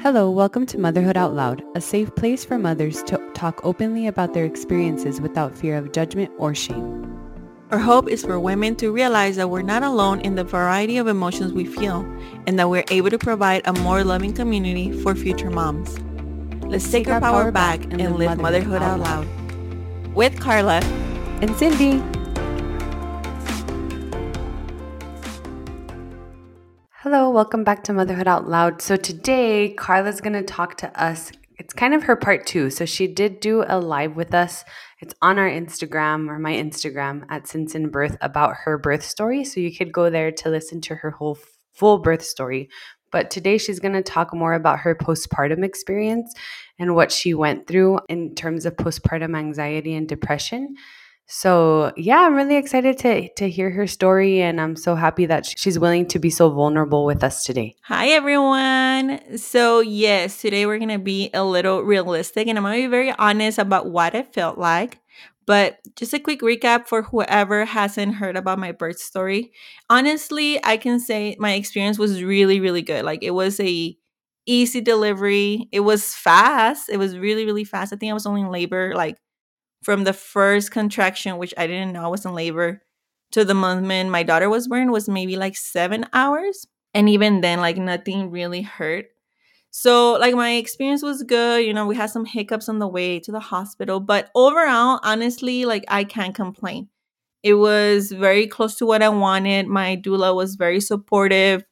Hello, welcome to Motherhood Out Loud, a safe place for mothers to talk openly about their experiences without fear of judgment or shame. Our hope is for women to realize that we're not alone in the variety of emotions we feel and that we're able to provide a more loving community for future moms. Let's take, our, power, back and, live motherhood out loud. With Karla And Cindy, hello, welcome back to Motherhood Out Loud. So today, Karla's going to talk to us. It's kind of her part two. So she did do a live with us. It's on our Instagram or my Instagram at cincinbirth about her birth story. So you could go there to listen to her whole full birth story. But today she's going to talk more about her postpartum experience and what she went through in terms of postpartum anxiety and depression. So, yeah, I'm really excited to to hear her story and I'm so happy that she's willing to be so vulnerable with us today. Hi everyone. So, yes, today we're going to be a little realistic and I'm going to be very honest about what it felt like. But just a quick recap for whoever hasn't heard about my birth story. Honestly, I can say my experience was really really good. Like it was a easy delivery. It was fast. It was really really fast. I think I was only in labor like from the first contraction, which I didn't know I was in labor, to the moment my daughter was born was maybe like seven hours. And even then, like nothing really hurt. So, like, my experience was good. You know, we had some hiccups on the way to the hospital, but overall, honestly, like, I can't complain. It was very close to what I wanted. My doula was very supportive.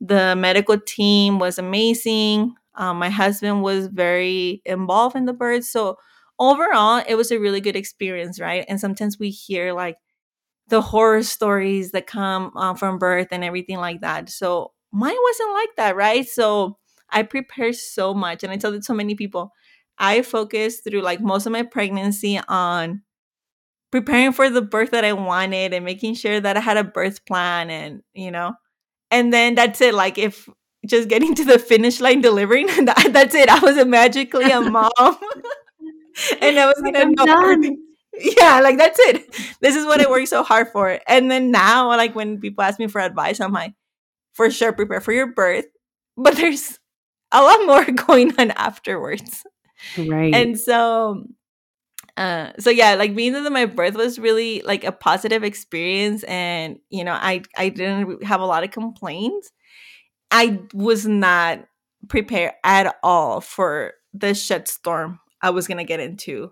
The medical team was amazing. Um, my husband was very involved in the birth. So, overall, it was a really good experience, right? And sometimes we hear like the horror stories that come uh, from birth and everything like that. So mine wasn't like that, right? So I prepared so much, and I told it so many people. I focused through like most of my pregnancy on preparing for the birth that I wanted and making sure that I had a birth plan and, you know, and then that's it. Like, if just getting to the finish line delivering, that, that's it. I was magically a mom. and I was gonna know. Yeah, like that's it. This is what I worked so hard for. And then now, like when people ask me for advice, I'm like, for sure, prepare for your birth. But there's a lot more going on afterwards. Right. And so uh so yeah like being that my birth was really like a positive experience and you know i i didn't have a lot of complaints i was not prepared at all for the shitstorm I was gonna get into.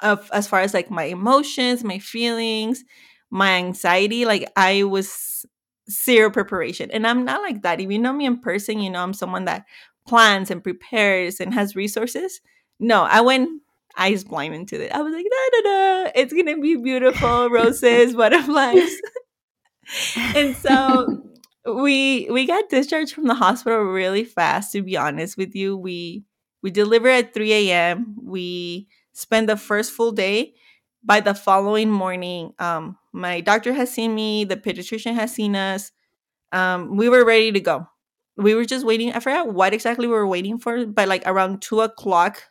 Of as far as like my emotions, my feelings, my anxiety, like I was zero preparation. And I'm not like that. If you know me in person, you know I'm someone that plans and prepares and has resources. No, I went eyes blind into it. I was like, da da da, it's gonna be beautiful, roses, butterflies. and so we we got discharged from the hospital really fast, to be honest with you. We we deliver at 3 a.m. We spend the first full day. By the following morning, um, my doctor has seen me, the pediatrician has seen us. Um, we were ready to go. We were just waiting. I forgot what exactly we were waiting for, but like around two o'clock.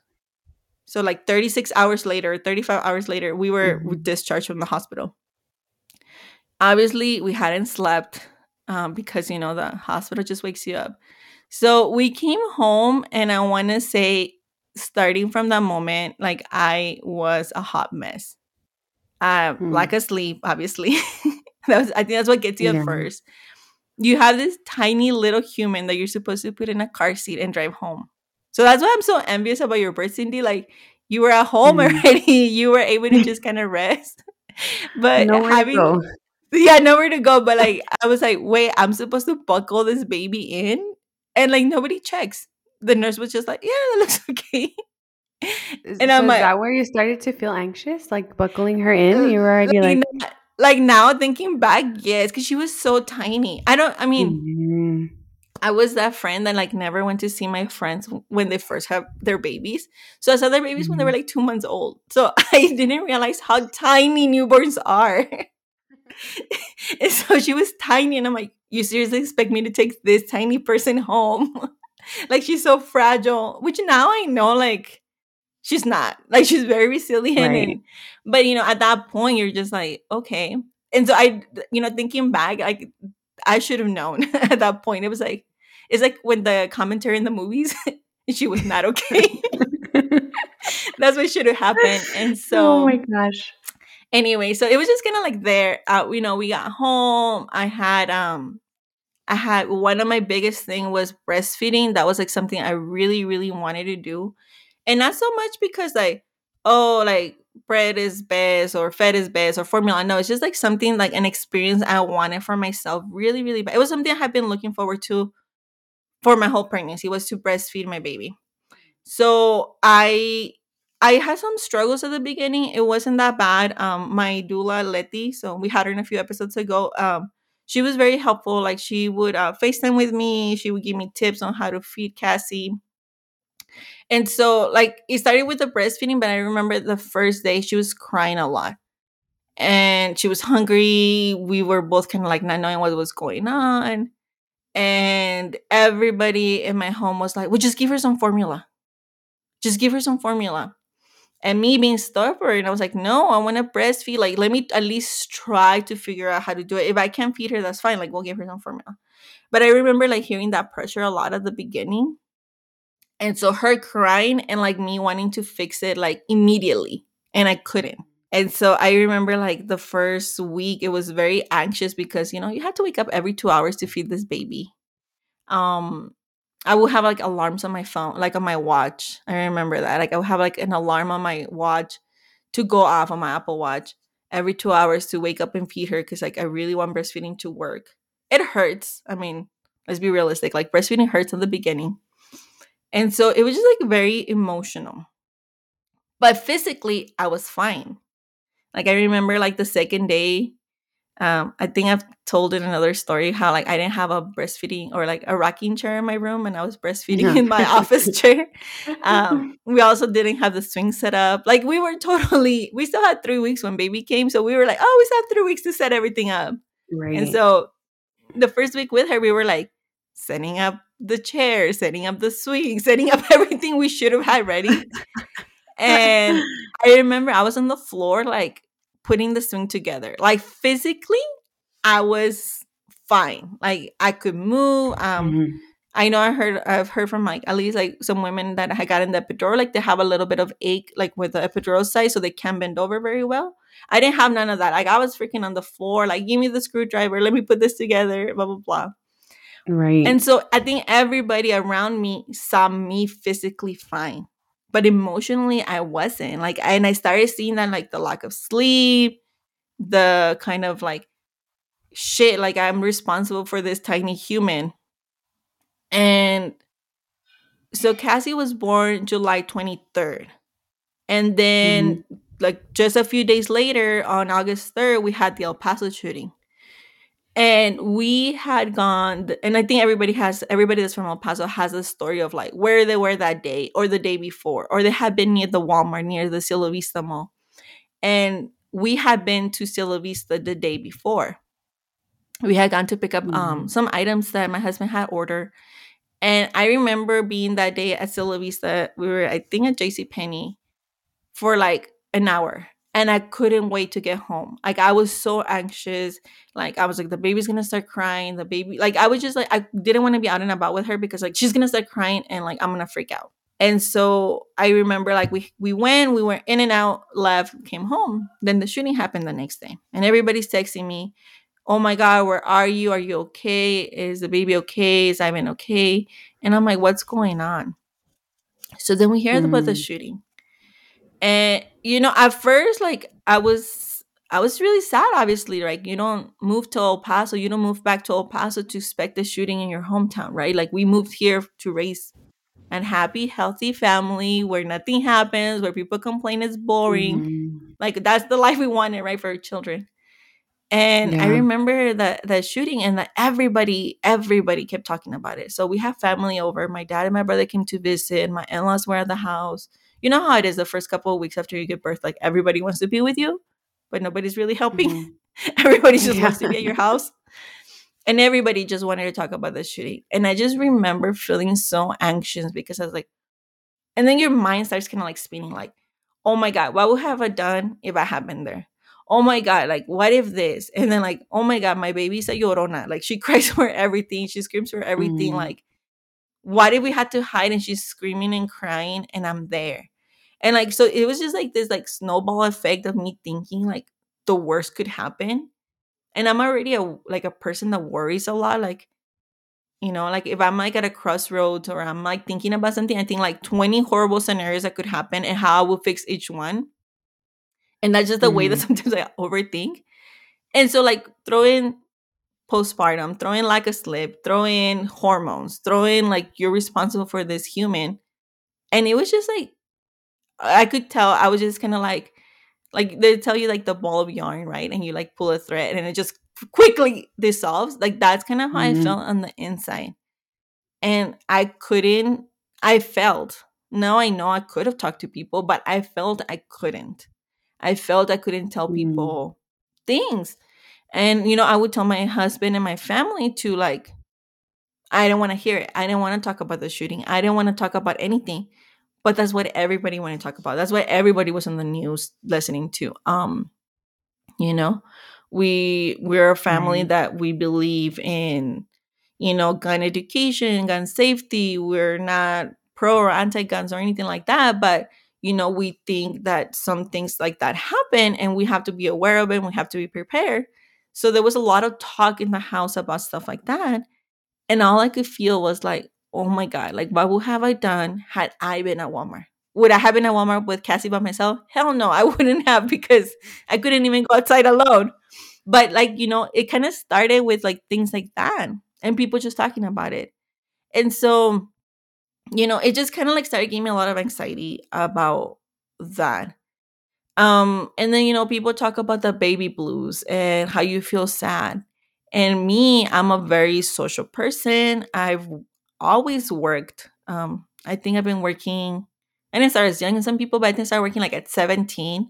So like 36 hours later, 35 hours later, we were mm-hmm. discharged from the hospital. Obviously, we hadn't slept um, because you know the hospital just wakes you up. So we came home, and I want to say, starting from that moment, like I was a hot mess. Um, mm. like asleep, obviously. that was, I think that's what gets you yeah. at first. You have this tiny little human that you're supposed to put in a car seat and drive home. So that's why I'm so envious about your birth, Cindy. Like you were at home mm. already, you were able to just kind of rest. but nowhere having, to go. yeah, nowhere to go. But like I was like, wait, I'm supposed to buckle this baby in and like nobody checks. The nurse was just like, "Yeah, that looks okay." and so I'm like, "Is that where you started to feel anxious, like buckling her in? You were already like." like like now thinking back, yes, because she was so tiny. I don't. I mean, mm-hmm. I was that friend that like never went to see my friends when they first have their babies. So I saw their babies mm-hmm. when they were mm-hmm. like two months old. So I didn't realize how tiny newborns are. and so she was tiny, and I'm like, you seriously expect me to take this tiny person home? like she's so fragile, which now I know like she's not. Like she's very resilient. Right. And, but you know, at that point you're just like, okay. And so I you know, thinking back, like I should have known at that point. It was like It's like when the commentary in the movies, she was not okay. That's what should have happened. And oh so, oh my gosh. Anyway, so it was just kind of like there. Uh, you know, we got home. I had um, I had one of my biggest thing was breastfeeding. That was like something I really, really wanted to do, and not so much because like, oh, like bread is best or fed is best or formula. No, it's just like something like an experience I wanted for myself. Really, really bad. It was something I had been looking forward to for my whole pregnancy was to breastfeed my baby. So I I had some struggles at the beginning. It wasn't that bad. Um, my doula Letty, so we had her in a few episodes ago. Um, she was very helpful. Like she would uh, FaceTime with me. She would give me tips on how to feed Cassie. And so, like, it started with the breastfeeding, but I remember the first day she was crying a lot. And she was hungry. We were both kind of like not knowing what was going on. And everybody in my home was like, well, just give her some formula. Just give her some formula. And me being stubborn, I was like, no, I want to breastfeed. Like, let me at least try to figure out how to do it. If I can't feed her, that's fine. Like, we'll give her some formula. But I remember like hearing that pressure a lot at the beginning. And so her crying and like me wanting to fix it like immediately. And I couldn't. And so I remember like the first week, it was very anxious because, you know, you had to wake up every two hours to feed this baby. Um, I would have like alarms on my phone, like on my watch. I remember that. Like I would have like an alarm on my watch to go off on my Apple Watch every two hours to wake up and feed her because like I really want breastfeeding to work. It hurts. I mean, let's be realistic. Like breastfeeding hurts in the beginning. And so it was just like very emotional. But physically, I was fine. Like I remember like the second day um, I think I've told in another story how like I didn't have a breastfeeding or like a rocking chair in my room and I was breastfeeding yeah. in my office chair. Um, we also didn't have the swing set up. Like we were totally, we still had three weeks when baby came. So we were like, oh, we still have three weeks to set everything up. Right. And so the first week with her, we were like setting up the chair, setting up the swing, setting up everything we should have had ready. and I remember I was on the floor like putting the swing together. Like physically, I was fine. Like I could move. Um, mm-hmm. I know I heard I've heard from like at least like some women that had gotten the epidural, like they have a little bit of ache like with the epidural side, so they can't bend over very well. I didn't have none of that. Like I was freaking on the floor, like give me the screwdriver, let me put this together, blah blah blah. Right. And so I think everybody around me saw me physically fine but emotionally I wasn't. Like and I started seeing that like the lack of sleep, the kind of like shit like I'm responsible for this tiny human. And so Cassie was born July 23rd. And then mm-hmm. like just a few days later on August 3rd we had the El Paso shooting and we had gone and i think everybody has everybody that's from el paso has a story of like where they were that day or the day before or they had been near the walmart near the cielo vista mall. And we had been to cielo vista the day before. We had gone to pick up um, mm-hmm. um, some items that my husband had ordered. And i remember being that day at cielo vista we were i think at jc penney for like an hour and I couldn't wait to get home. Like I was so anxious. Like I was like the baby's to start crying, the baby like I was just like I didn't want to be out and about with her because like she's to start crying and like I'm to freak out. And so I remember like we we went, we were in and out, left, came home. Then the shooting happened the next day. And everybody's texting me, "Oh my god, where are you? Are you okay? Is the baby okay? Is Ivan okay?" And I'm like, "What's going on?" So then we hear mm. about the shooting and you know at first like i was i was really sad obviously like you don't move to el paso you don't move back to el paso to expect a shooting in your hometown right like we moved here to raise an happy healthy family where nothing happens where people complain it's boring mm-hmm. like that's the life we wanted right for our children and yeah. I remember that that shooting and that everybody, everybody kept talking about it. So we have family over. My dad and my brother came to visit. My in-laws were at the house you know how it is the first couple of weeks after you give birth, like everybody wants to be with you, but nobody's really helping. Mm-hmm. everybody just yeah. wants to be at your house. And everybody just wanted to talk about the shooting. And I just remember feeling so anxious because I was like, and then your mind starts kind of like spinning, like, oh my God, what would have I done if I had been there? Oh my God, like, what if this? And then, like, oh my God, my baby's a llorona. Like, she cries for everything. She screams for everything. Mm. Like, why did we have to hide and she's screaming and crying and i'm there and like so it was just like this like snowball effect of me thinking like the worst could happen and i'm already a like a person that worries a lot like you know like if i'm like at a crossroads or i'm like thinking about something i think like 20 horrible scenarios that could happen and how i will fix each one and that's just the mm-hmm. way that mm-hmm. sometimes i overthink and so like throw in postpartum throw in like a slip throw in hormones throw in like you're responsible for this human and it was just like i could tell i was just kind of like like they tell you like the ball of yarn right and you like pull a thread and it just quickly dissolves. Like that's kind of how mm-hmm. I felt on the inside. And I couldn't, I felt, now I know I could have talked to people, but I felt I couldn't. I felt I couldn't tell mm. people mm. things. And, you know, I would tell my husband and my family to like, I didn't want to hear it. I didn't want to talk about the shooting. I didn't want to talk about anything. But that's what everybody wanted to talk about. That's what everybody was on the news listening to. Um, you know, we we're a family mm-hmm. that we believe in you know gun education gun safety we're not pro or anti guns or anything like that but you know we think that some things like that happen and we have to be aware of it and we have to be prepared so there was a lot of talk in the house about stuff like that and all i could feel was like oh my god like what would have i done had i been at walmart would i have been at walmart with cassie by myself hell no i wouldn't have because i couldn't even go outside alone but like, you know, it kind of started with like things like that and people just talking about it. And so, you know, it just kind of like started giving me a lot of anxiety about that. Um, and then, you know, people talk about the baby blues and how you feel sad. And me, I'm a very social person. I've always worked. Um, I think I've been working, I didn't start as young as some people, but I didn't start working like at 17.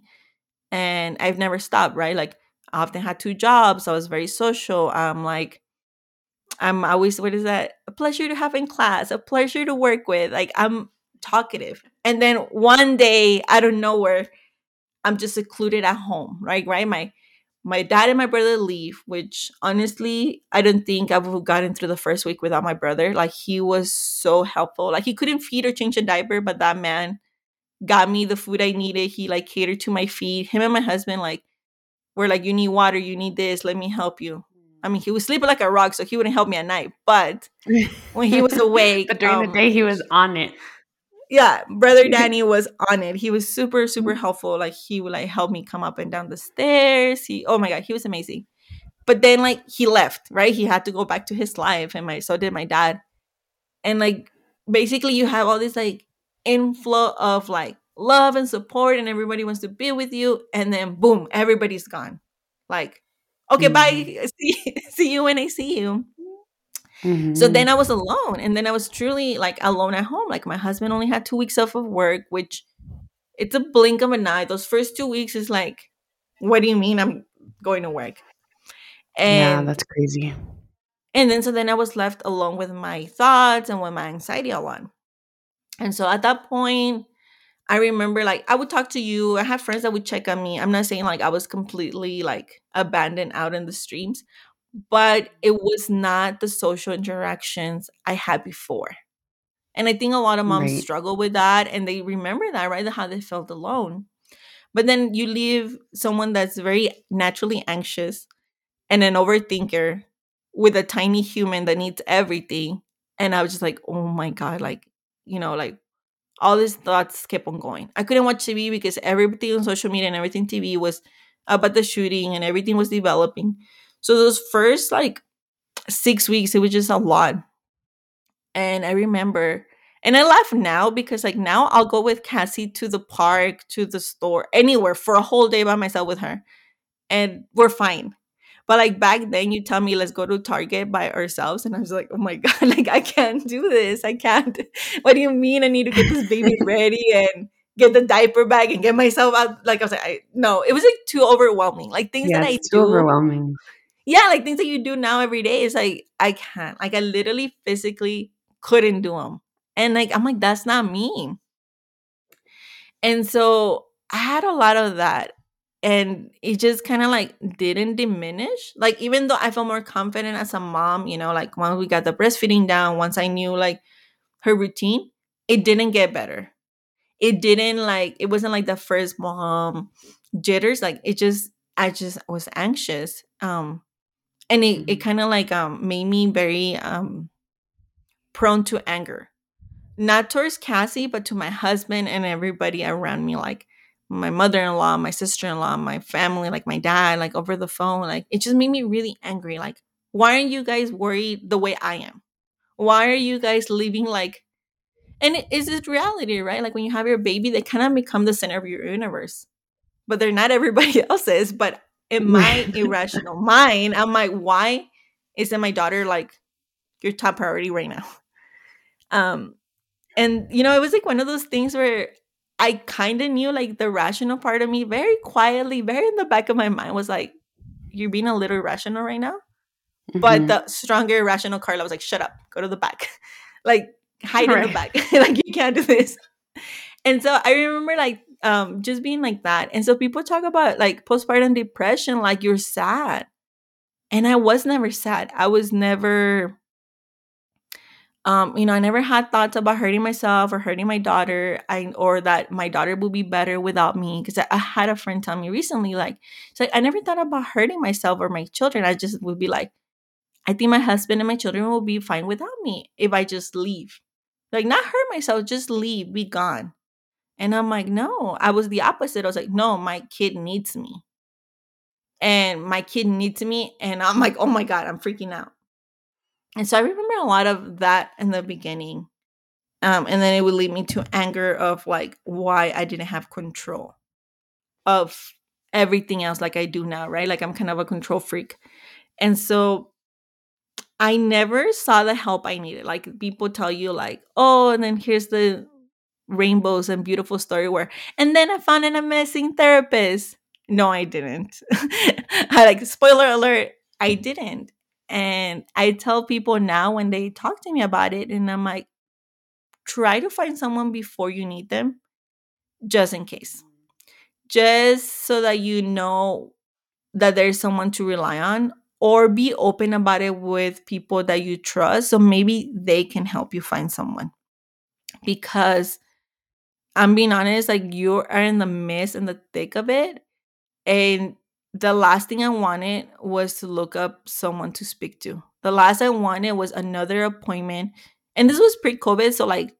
And I've never stopped, right? Like I often had two jobs. I was very social. I'm like, I'm always, what is that? A pleasure to have in class, a pleasure to work with. Like, I'm talkative. And then one day, out of nowhere, I'm just secluded at home, right? Right? My my dad and my brother leave, which honestly, I don't think I would have gotten through the first week without my brother. Like he was so helpful. Like he couldn't feed or change a diaper, but that man got me the food I needed. He like catered to my feed. Him and my husband, like where like you need water, you need this, let me help you. I mean, he was sleeping like a rock, so he wouldn't help me at night. But when he was awake, but during um, the day, he was on it. Yeah, brother Danny was on it. He was super, super helpful. Like he would like help me come up and down the stairs. He, oh my god, he was amazing. But then like he left, right? He had to go back to his life, and my so did my dad. And like basically, you have all this like inflow of like love and support and everybody wants to be with you and then boom everybody's gone like okay mm-hmm. bye see, see you when i see you mm-hmm. so then i was alone and then i was truly like alone at home like my husband only had two weeks off of work which it's a blink of an eye those first two weeks is like what do you mean i'm going to work and yeah that's crazy and then so then i was left alone with my thoughts and with my anxiety a lot and so at that point I remember like I would talk to you. I have friends that would check on me. I'm not saying like I was completely like abandoned out in the streams, but it was not the social interactions I had before. And I think a lot of moms right. struggle with that and they remember that, right? How they felt alone. But then you leave someone that's very naturally anxious and an overthinker with a tiny human that needs everything. And I was just like, oh my God, like, you know, like all these thoughts kept on going. I couldn't watch TV because everything on social media and everything TV was about the shooting and everything was developing. So those first like six weeks, it was just a lot. And I remember, and I laugh now because like now I'll go with Cassie to the park, to the store, anywhere for a whole day by myself with her, and we're fine. But like back then, you tell me let's go to Target by ourselves, and I was like, oh my god, like I can't do this. I can't. What do you mean? I need to get this baby ready and get the diaper bag and get myself out. Like I was like, I no, it was like too overwhelming. Like things yeah, that I do, overwhelming. Yeah, like things that you do now every day is like I can't. Like I literally physically couldn't do them, and like I'm like that's not me. And so I had a lot of that and it just kind of like didn't diminish like even though i felt more confident as a mom you know like once we got the breastfeeding down once i knew like her routine, it didn't get better. It didn't like it wasn't like the first mom jitters. Like it just I just was anxious. Um and it, it Mhm. kind of like um made me very um prone to anger. Not towards cassie but to my husband and everybody around me like my mother-in-law my sister-in-law my family like my dad like over the phone like it just made me really angry like why aren't you guys worried the way i am? Why are you guys living like and it is this reality right? Like when you have your baby they kind of become the center of your universe. But they're not everybody else's but in my irrational. Mind i'm like why isn't my daughter like your top priority right now? Um and you know it was like one of those things where i kind of knew like the rational part of me very quietly very in the back of my mind was like you're being a little irrational right now. But Mhm. the stronger irrational karla was like shut up. Go to the back. Like hide in the back. Like you can't do this. And so i remember like um just being like that. And so people talk about like postpartum depression like you're sad. And i was never sad. I was never um you know i never had thoughts about hurting myself or hurting my daughter i or that my daughter would be better without me because I, I had a friend tell me recently like like i never thought about hurting myself or my children. I just would be like i think my husband and my children will be fine without me if i just leave. Like not hurt myself just leave be gone and i'm like no i was the opposite i was like no my kid needs me and my kid needs me and i'm like oh my god i'm freaking out and so I remember a lot of that in the beginning. Um, and then it would lead me to anger of like why I didn't have control of everything else like I do now, right? Like I'm kind of a control freak. And so I never saw the help I needed. Like people tell you, like, oh, and then here's the rainbows and beautiful story where, and then I found an amazing therapist. No, I didn't. I like spoiler alert, I didn't. And I tell people now when they talk to me about it, and I'm like, try to find someone before you need them, just in case. Just so that you know that there's someone to rely on, or be open about it with people that you trust. So maybe they can help you find someone. Because I'm being honest, like you are in the midst and the thick of it. And the last thing I wanted was to look up someone to speak to. The last I wanted was another appointment. And this was pre COVID. So, like,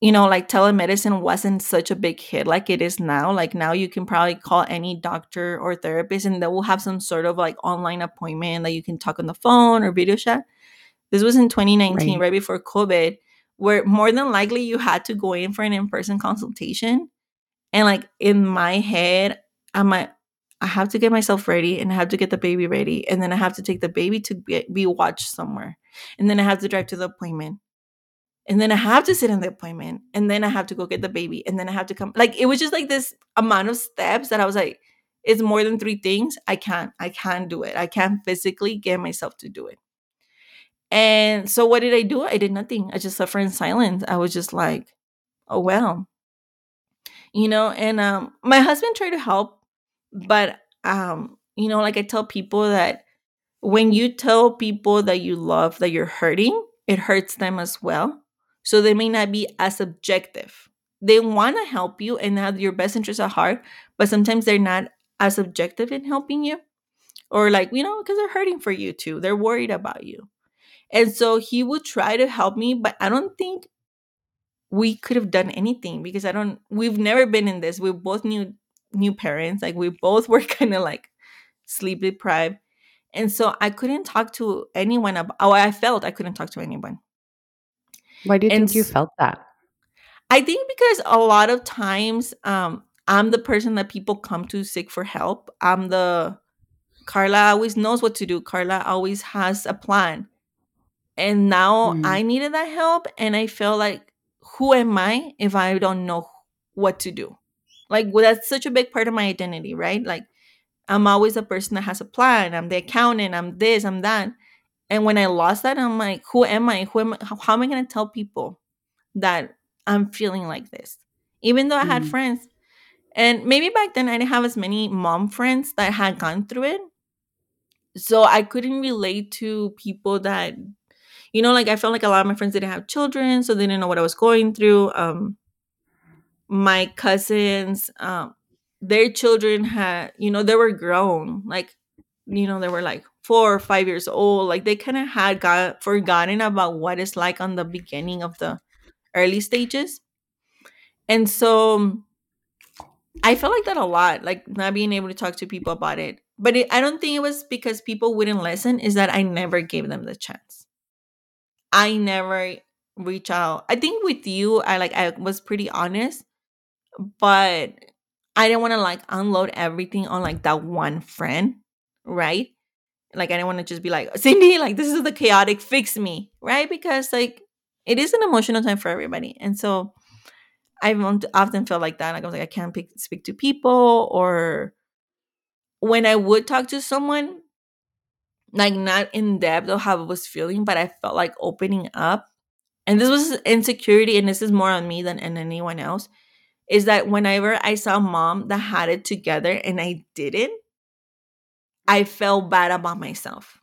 you know, like telemedicine wasn't such a big hit like it is now. Like, now you can probably call any doctor or therapist and they will have some sort of like online appointment that you can talk on the phone or video chat. This was in 2019, Right. right before COVID, where more than likely you had to go in for an in person consultation. And like in my head, I'm like, I have to get myself ready and I have to get the baby ready. And then I have to take the baby to be, be watched somewhere. And then I have to drive to the appointment. And then I have to sit in the appointment. And then I have to go get the baby. And then I have to come. Like it was just like this amount of steps that I was like, it's more than three things. I can't, I can't do it. I can't physically get myself to do it. And so what did I do? I did nothing. I just suffered in silence. I was just like, oh well. You know, and um my husband tried to help, but um, you know, like I tell people that when you tell people that you love that you're hurting, it hurts them as well. So they may not be as objective. They want to help you and have your best interests at heart, but sometimes they're not as objective in helping you. Or like, you know, because they're hurting for you too. They're worried about you. And so he would try to help me, but I don't think we could have done anything because I don't we've never been in this. We're both new new parents. Like we both were kind of like sleep deprived. And so I couldn't talk to anyone about oh I felt I couldn't talk to anyone. Why do you And think you felt that? I think because a lot of times um I'm the person that people come to seek for help. I'm the Karla always knows what to do. Karla always has a plan. And now Mhm. I needed that help and I feel like who am I if I don't know what to do? Like well, that's such a big part of my identity, right? Like I'm always a person that has a plan. I'm the accountant. I'm this. I'm that. And when I lost that, I'm like, who am I? Who am I? How, how am I going to tell people that I'm feeling like this? Even though I had Mm. friends, and maybe back then I didn't have as many mom friends that had gone through it, so I couldn't relate to people that you know, like I felt like a lot of my friends didn't have children, so they didn't know what I was going through. Um, my cousins, um, their children had, you know, they were grown, like, you know, they were like four or five years old. Like they kind of had got forgotten about what it's like on the beginning of the early stages. And so I felt like that a lot, like not being able to talk to people about it. But it, I don't think it was because people wouldn't listen, is that I never gave them the chance. I never reach out. I think with you, I like I was pretty honest, but I didn't want to like unload everything on like that one friend, right? Like I didn't want to just be like, Cindy, like this is the chaotic, fix me, right? Because like it is an emotional time for everybody. And so I've often felt like that. Like I was like, I can't pick, speak to people, or when I would talk to someone, like not in depth of how I was feeling, but I felt like opening up. And this was insecurity, and this is more on me than on anyone else. Is that whenever I saw mom that had it together and I didn't, I felt bad about myself.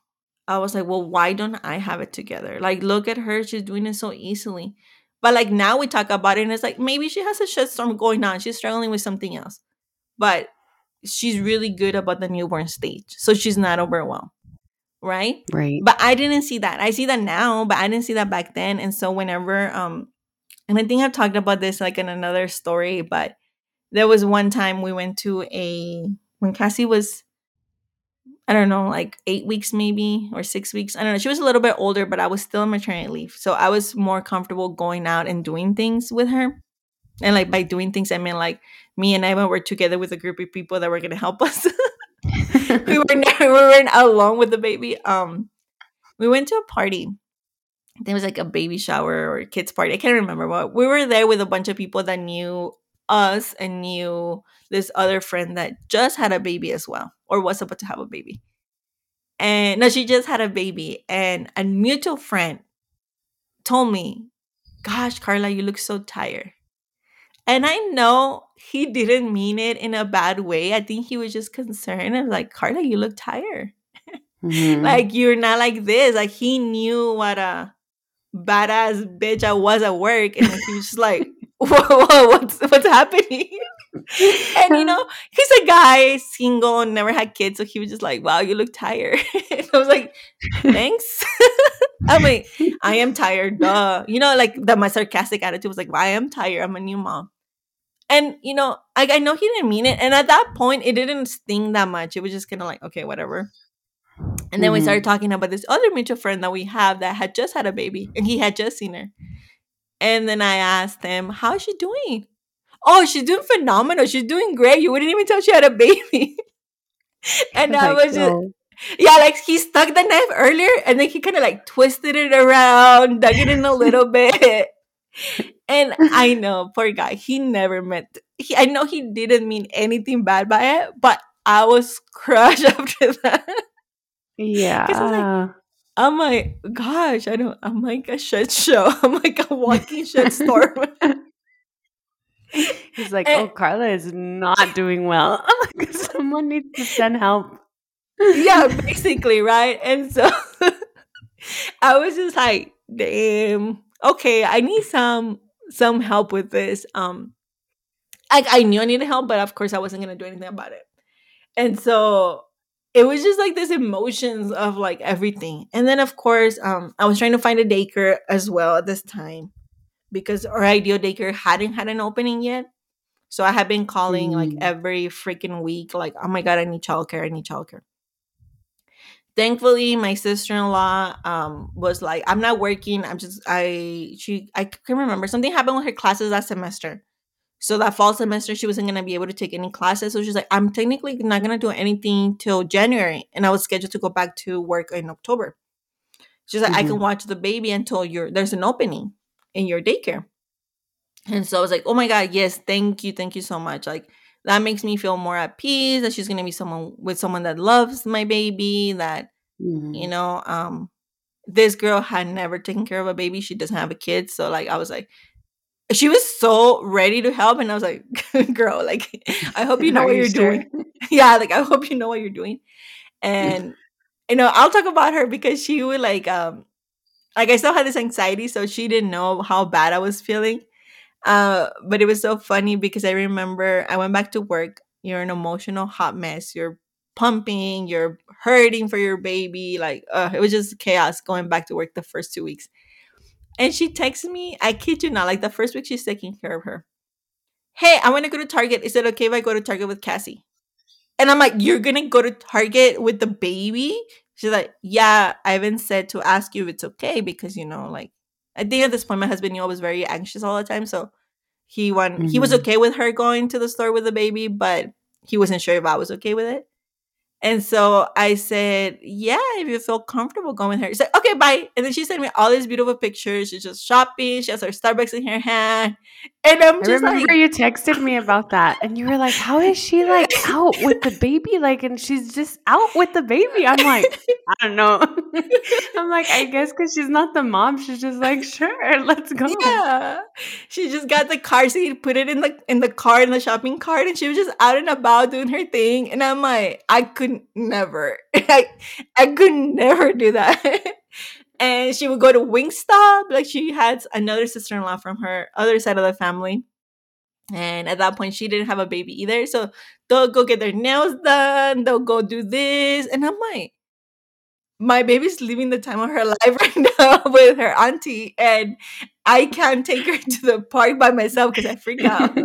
I was like, well, why don't I have it together? Like, look at her. She's doing it so easily. But like now we talk about it and it's like maybe she has a shitstorm going on. She's struggling with something else. But she's really good about the newborn stage. So she's not overwhelmed. Right? Right. But I didn't see that. I see that now, but I didn't see that back then. And so whenever um and I think I've talked about this like in another story, but there was one time we went to a when Cassie was I don't know, like eight weeks maybe or six weeks. I don't know. She was a little bit older, but I was still on maternity leave. So I was more comfortable going out and doing things with her. And like by doing things, I mean like me and Ivan were together with a group of people that were going to help us. we were we weren't alone with the baby. Um, we went to a party. There was like a baby shower or kids party. I can't remember, what. we were there with a bunch of people that knew us and knew this other friend that just had a baby as well or was about to have a baby. And no, she just had a baby. And a mutual friend told me, Gosh, Karla, you look so tired. And I know he didn't mean it in a bad way. I think he was just concerned. Was like, Karla, you look tired. Mm-hmm. like, you're not like this. Like, he knew what a badass bitch I was at work. And he was just like, whoa, whoa, what's, what's happening? and you know, he's a guy, single, never had kids, so he was just like, "Wow, you look tired." I was like, "Thanks." I'm like, "I am tired." Duh. You know, like that. My sarcastic attitude was like, well, "I am tired. I'm a new mom." And you know, I, I know he didn't mean it, and at that point, it didn't sting that much. It was just kind of like, okay, whatever. And then mm-hmm. we started talking about this other mutual friend that we have that had just had a baby, and he had just seen her. And then I asked him, "How's she doing?" oh, she's doing phenomenal. She's doing great. You wouldn't even tell she had a baby. and I was just, yeah, like he stuck the knife earlier and then he kind of like twisted it around, dug it in a little bit. And I know, poor guy, he never meant, he, I know he didn't mean anything bad by it, but I was crushed after that. Yeah. I'm like, gosh, I don't, I'm like a shit show. I'm like a walking shit storm. He's like, oh, and, "Oh, Karla is not doing well. Someone needs to send help." yeah, basically, right? And so I was just like, "Damn, okay, I need some some help with this." Um, I I knew I needed help, but of course, I wasn't gonna do anything about it. And so it was just like this emotions of like everything. And then of course, um, I was trying to find a daycare as well at this time because our ideal daycare hadn't had an opening yet. So I had been calling mm. like every freaking week, like, oh my God, I need childcare, I need childcare. Thankfully, my sister-in-law um, was like, I'm not working. I'm just I she I can remember something happened with her classes that semester. So that fall semester, she wasn't gonna be able to take any classes. So she's like, I'm technically not gonna do anything till January, and I was scheduled to go back to work in October. She's like, mm-hmm. I can mm-hmm. watch the baby until you're there's an opening in your daycare. And so I was like, oh my God, yes, thank you, thank you so much. Like that makes me feel more at peace that she's gonna be someone with someone that loves my baby, that mm-hmm. you know, um, this girl had never taken care of a baby. She doesn't have a kid. So like I was like, she was so ready to help. And I was like, girl, like I hope you know what you are doing. yeah, like I hope you know what you're doing. And you know, I'll talk about her because she would like um like I still had this anxiety, so she didn't know how bad I was feeling. Uh, but it was so funny because I remember I went back to work. You're an emotional hot mess. You're pumping. You're hurting for your baby. Like uh, it was just chaos going back to work the first two weeks. And she texts me. I kid you not. Like the first week, she's taking care of her. Hey, I want to go to Target. Is it okay if I go to Target with Cassie? And I'm like, you're gonna go to Target with the baby? She's like, yeah, I haven't said to ask you if it's okay because you know, like, I think at this point my husband know was very anxious all the time, so he went. Mm-hmm. He was mm-hmm. okay with her going to the store with the baby, but he wasn't sure if I was okay with it. And so I said, Yeah, if you feel comfortable going with her. She said, Okay, bye. And then she sent me all these beautiful pictures. She's just shopping. She has her Starbucks in her hand. And I'm I just remember like, you texted me about that. And you were like, How is she like out with the baby? Like, and she's just out with the baby. I'm like, I don't know. I'm like, I guess because she's not the mom. She's just like, Sure, let's go. Yeah. She just got the car seat, put it in the in the car in the shopping cart, and she was just out and about doing her thing. And I'm like, I couldn't could never. I, I could never do that. and she would go to Wingstop. Like she had another sister in law from her other side of the family. And at that point, she didn't have a baby either. So they'll go get their nails done. They'll go do this. And I'm like, my baby's living the time of her life right now with her auntie. And I can't take her to the park by myself because I freak out.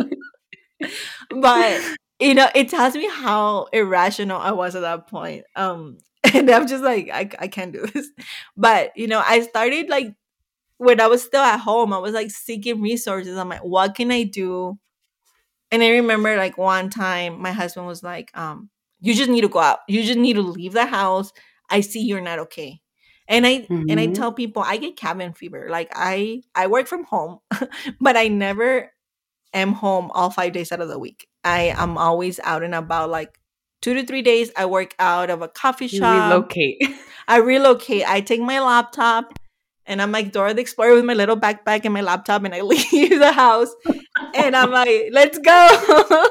but you know, it tells me how irrational I was at that point. Um, and I'm just like, I, I can't do this. But, you know, I started like when I was still at home, I was like seeking resources. I'm like, what can I do? And I remember like one time my husband was like, um, you just need to go out. You just need to leave the house. I see you're not okay. And I mm-hmm. and I mm-hmm. tell people I get cabin fever. Like I I work from home, but I never am home all five days out of the week. I am always out and about like two to three days. I work out of a coffee shop. You relocate. I relocate. I take my laptop and I'm like Dora the Explorer with my little backpack and my laptop and I leave the house and I'm like, let's go.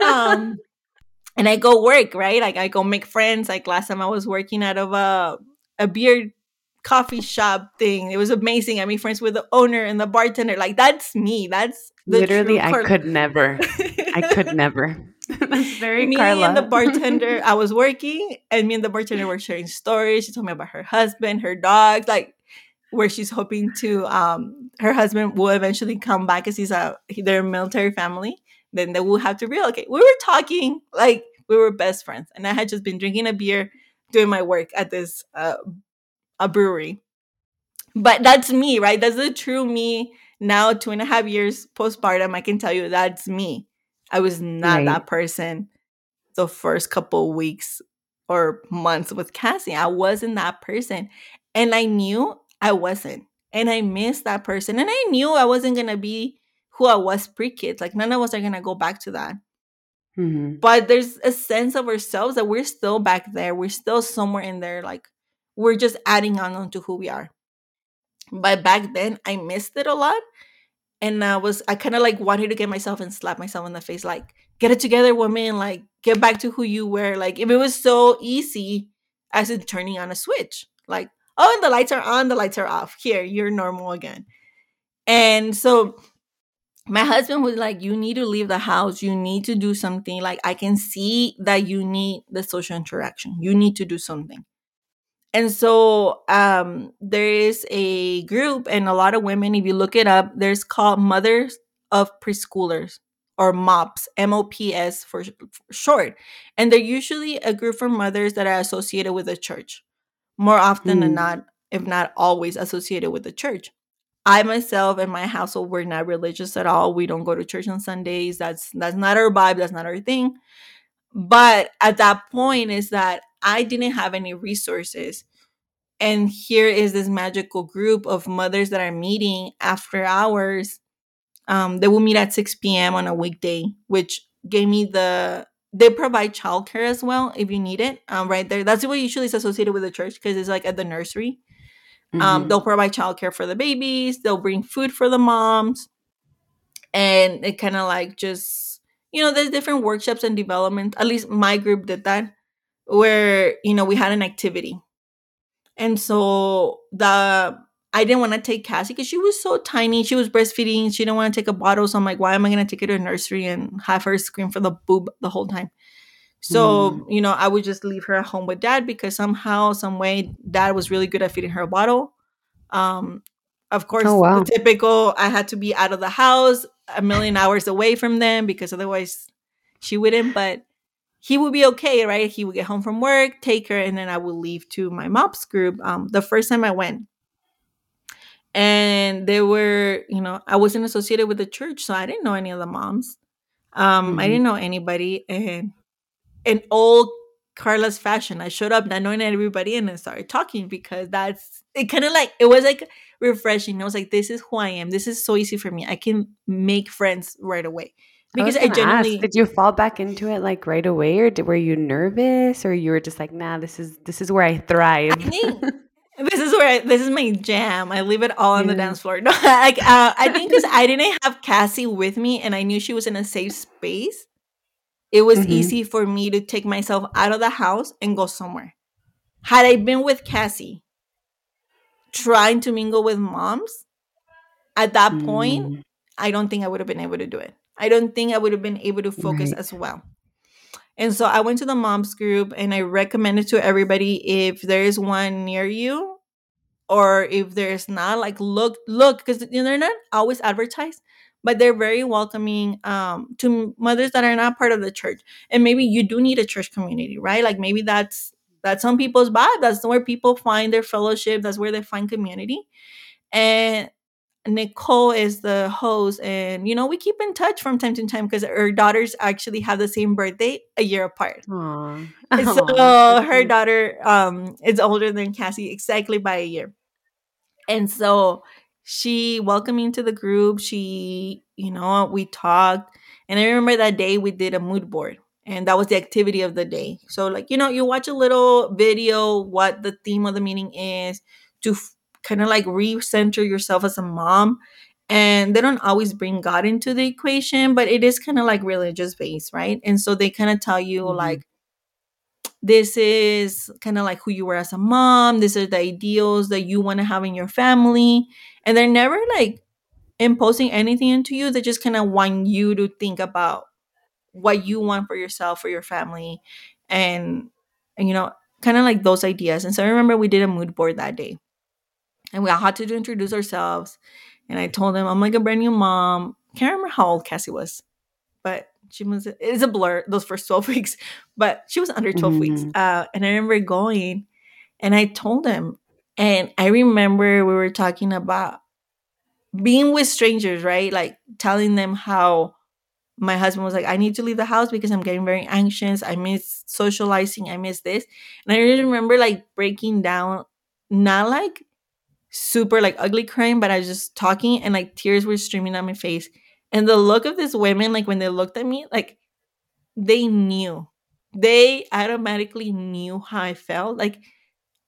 um, and I go work, right? Like I go make friends. Like last time I was working out of a a beer coffee shop thing. It was amazing. I made friends with the owner and the bartender. Like that's me. That's literally I could never. I could never. that's very me Karla. and the bartender. I was working, and me and the bartender were sharing stories. She told me about her husband, her dogs, like where she's hoping to. Um, her husband will eventually come back because he's a they're military family. Then they will have to relocate. We were talking like we were best friends, and I had just been drinking a beer, doing my work at this uh, a brewery. But that's me, right? That's the true me. Now, two and a half years postpartum, I can tell you that's me. I was not right. that person the first couple weeks or months with Cassie. I wasn't that person. And I knew I wasn't. And I missed that person. And I knew I wasn't going to be who I was pre kids. Like, none of us are going to go back to that. Mm-hmm. But there's a sense of ourselves that we're still back there. We're still somewhere in there, like we're just adding on to who we are. But back then, I missed it a lot. And I was, I kind of like wanted to get myself and slap myself in the face, like, get it together, woman, like, get back to who you were. Like, if it was so easy as in turning on a switch, like, oh, and the lights are on, the lights are off. Here, you're normal again. And so my husband was like, You need to leave the house. You need to do something. Like, I can see that you need the social interaction. You need to do something. And so um, there is a group, and a lot of women, if you look it up, there's called Mothers of Preschoolers or MOPS, M O P S for, for short. And they're usually a group for mothers that are associated with the church, more often mm. than not, if not always associated with the church. I myself and my household we're not religious at all. We don't go to church on Sundays. That's that's not our vibe. That's not our thing. But at that point is that I didn't have any resources. And here is this magical group of mothers that are meeting after hours. Um, they will meet at 6 p.m. on a weekday, which gave me the they provide childcare as well if you need it. Um, right there. That's what usually is associated with the church because it's like at the nursery. Um, mm-hmm. Um, they'll provide childcare for the babies, they'll bring food for the moms, and it kind of like just you know, there's different workshops and development. At least my group did that where you know we had an activity And so the I didn't want to take Cassie because she was so tiny. She was breastfeeding. She didn't want to take a bottle. So I'm like, why am I going to take her to a nursery and have her scream for the boob the whole time? So, Mm. you know, I would just leave her at home with dad because somehow, some way, dad was really good at feeding her a bottle. Um, of course, Oh, the wow. typical I had to be out of the house a million hours away from them because otherwise she wouldn't. But he would be okay, right? He would get home from work, take her, and then I would leave to my MOPS group. Um, the first time I went, and they were, you know, I wasn't associated with the church, so I didn't know any of the moms. Um, I Mhm. didn't know anybody, and in old Karla's fashion, I showed up not knowing everybody, and I started talking because that's it. Kind of like it was like refreshing. I was like, "This is who I am. This is so easy for me. I can make friends right away." I Because I, gonna ask, did you fall back into it like right away, or did, were you nervous, or you were just like, nah, this is this is where I thrive? I think this is where I, this is my jam. I leave it all on the dance floor. No, like uh, I think because I didn't have Cassie with me, and I knew she was in a safe space. It was Mhm. easy for me to take myself out of the house and go somewhere. Had I been with Cassie, trying to mingle with moms, at that point, Mm, I don't think I would have been able to do it. I don't think I would have been able to focus right. as well. And so I went to the moms group and I recommend it to everybody if there is one near you or if there's not like look look because they're not always advertised but they're very welcoming um, to mothers that are not part of the church. And maybe you do need a church community right? Like maybe that's that's some people's vibe. That's where people find their fellowship. That's where they find community. And Nicole is the host, and you know we keep in touch from time to time because her daughters actually have the same birthday a year apart. Aw. And Aw, so so her daughter um is older than Cassie exactly by a year, and so she welcomed me into the group. She, you know, we talked, and I remember that day we did a mood board, and that was the activity of the day. So like you know, you watch a little video, what the theme of the meeting is, to f- kind of like recenter yourself as a mom. And they don't always bring God into the equation, but it is kind of like religious based, right? And so they kind of tell you Mhm. like this is kind of like who you were as a mom. These are the ideals that you want to have in your family. And they're never like imposing anything into you. They just kind of want you to think about what you want for yourself, for your family, and, and you know, kind of like those ideas. And so I remember we did a mood board that day. And we all had to introduce ourselves. And I told them, I'm like a brand new mom. Can't remember how old Cassie was but she was it's a blur those first 12 weeks but she was under 12 weeks Mhm. uh, and i remember going and i told them, and i remember we were talking about being with strangers right like telling them how my husband was like i need to leave the house because i'm getting very anxious i miss socializing i miss this and i really remember like breaking down not like super like ugly crying but i was just talking and like tears were streaming down my face. And the look of these women like when they looked at me like they knew. They automatically knew how i felt. Like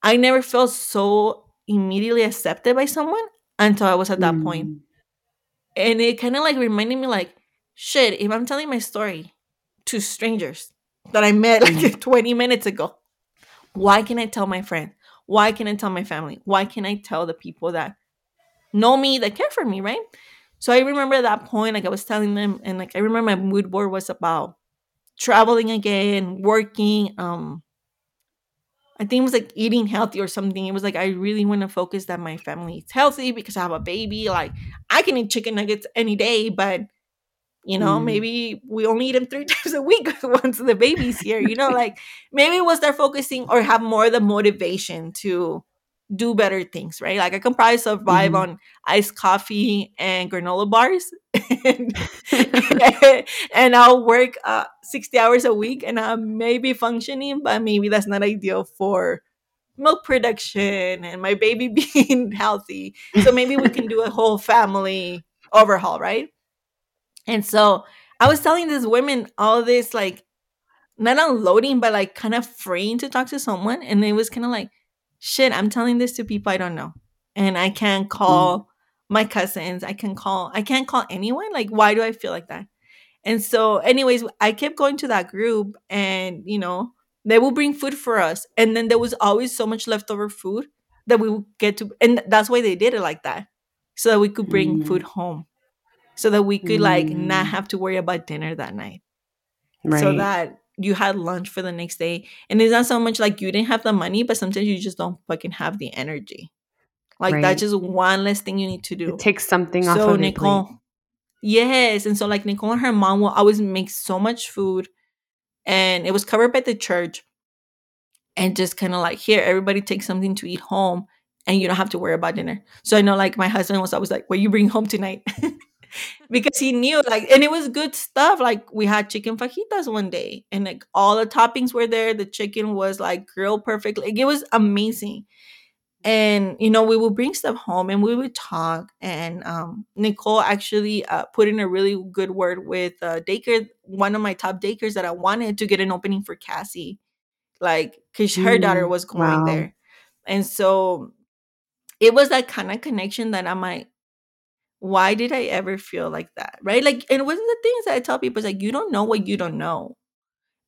i never felt so immediately accepted by someone until i was at that point. Mm. and it kind of like reminded me like shit if i'm telling my story to strangers that i met like Mhm. 20 minutes ago why can i tell my friends why can i tell my family why can i tell the people that know me that care for me right so i remember that point like i was telling them and like i remember my mood board was about traveling again working um I think it was like eating healthy or something. It was like I really want to focus that my family is healthy because I have a baby. Like I can eat chicken nuggets any day, but you know, Mm. maybe we only eat them three times a week once the baby's here. You know, like maybe we'll start focusing or have more of the motivation to do better things, right? Like I can probably survive Mhm. on iced coffee and granola bars. and, and I'll work uh, 60 hours a week and I may be functioning, but maybe that's not ideal for milk production and my baby being healthy. So maybe we can do a whole family overhaul, right? And so I was telling these women all this, like, not unloading, but like kind of freeing to talk to someone. And it was kind of like, shit, I'm telling this to people I don't know. And I can't Mm. call my cousins. I can call, I can't call anyone. Like, why do I feel like that? And so, anyways, I kept going to that group and, you know, they will bring food for us. And then there was always so much leftover food that we would get to and that's why they did it like that so that we could bring Mm, food home so that we could like not mm, have to worry about dinner that night. So that you had lunch for the next day and it's not so much like you didn't have the money but sometimes you just don't fucking have the energy. Like that's just one less thing you need to It do takes something off so of nicole yes and so like nicole and her mom will always make so much food and it was covered by the church and just kind of like here everybody take something to eat home and you don't have to worry about dinner. So i know like my husband was always like what you bring home tonight because he knew like and it was good stuff like we had chicken fajitas one day and like all the toppings were there the chicken was like grilled perfectly like, it was amazing and you know we would bring stuff home and we would talk and um, nicole actually uh, put in a really good word with uh, daycare one of my top daycares that i wanted to get an opening for cassie like because her daughter Mm, was going wow. there and so it was that kind of connection that i'm like why did i ever feel like that right like and one wasn't the things that i tell people is like you don't know what you don't know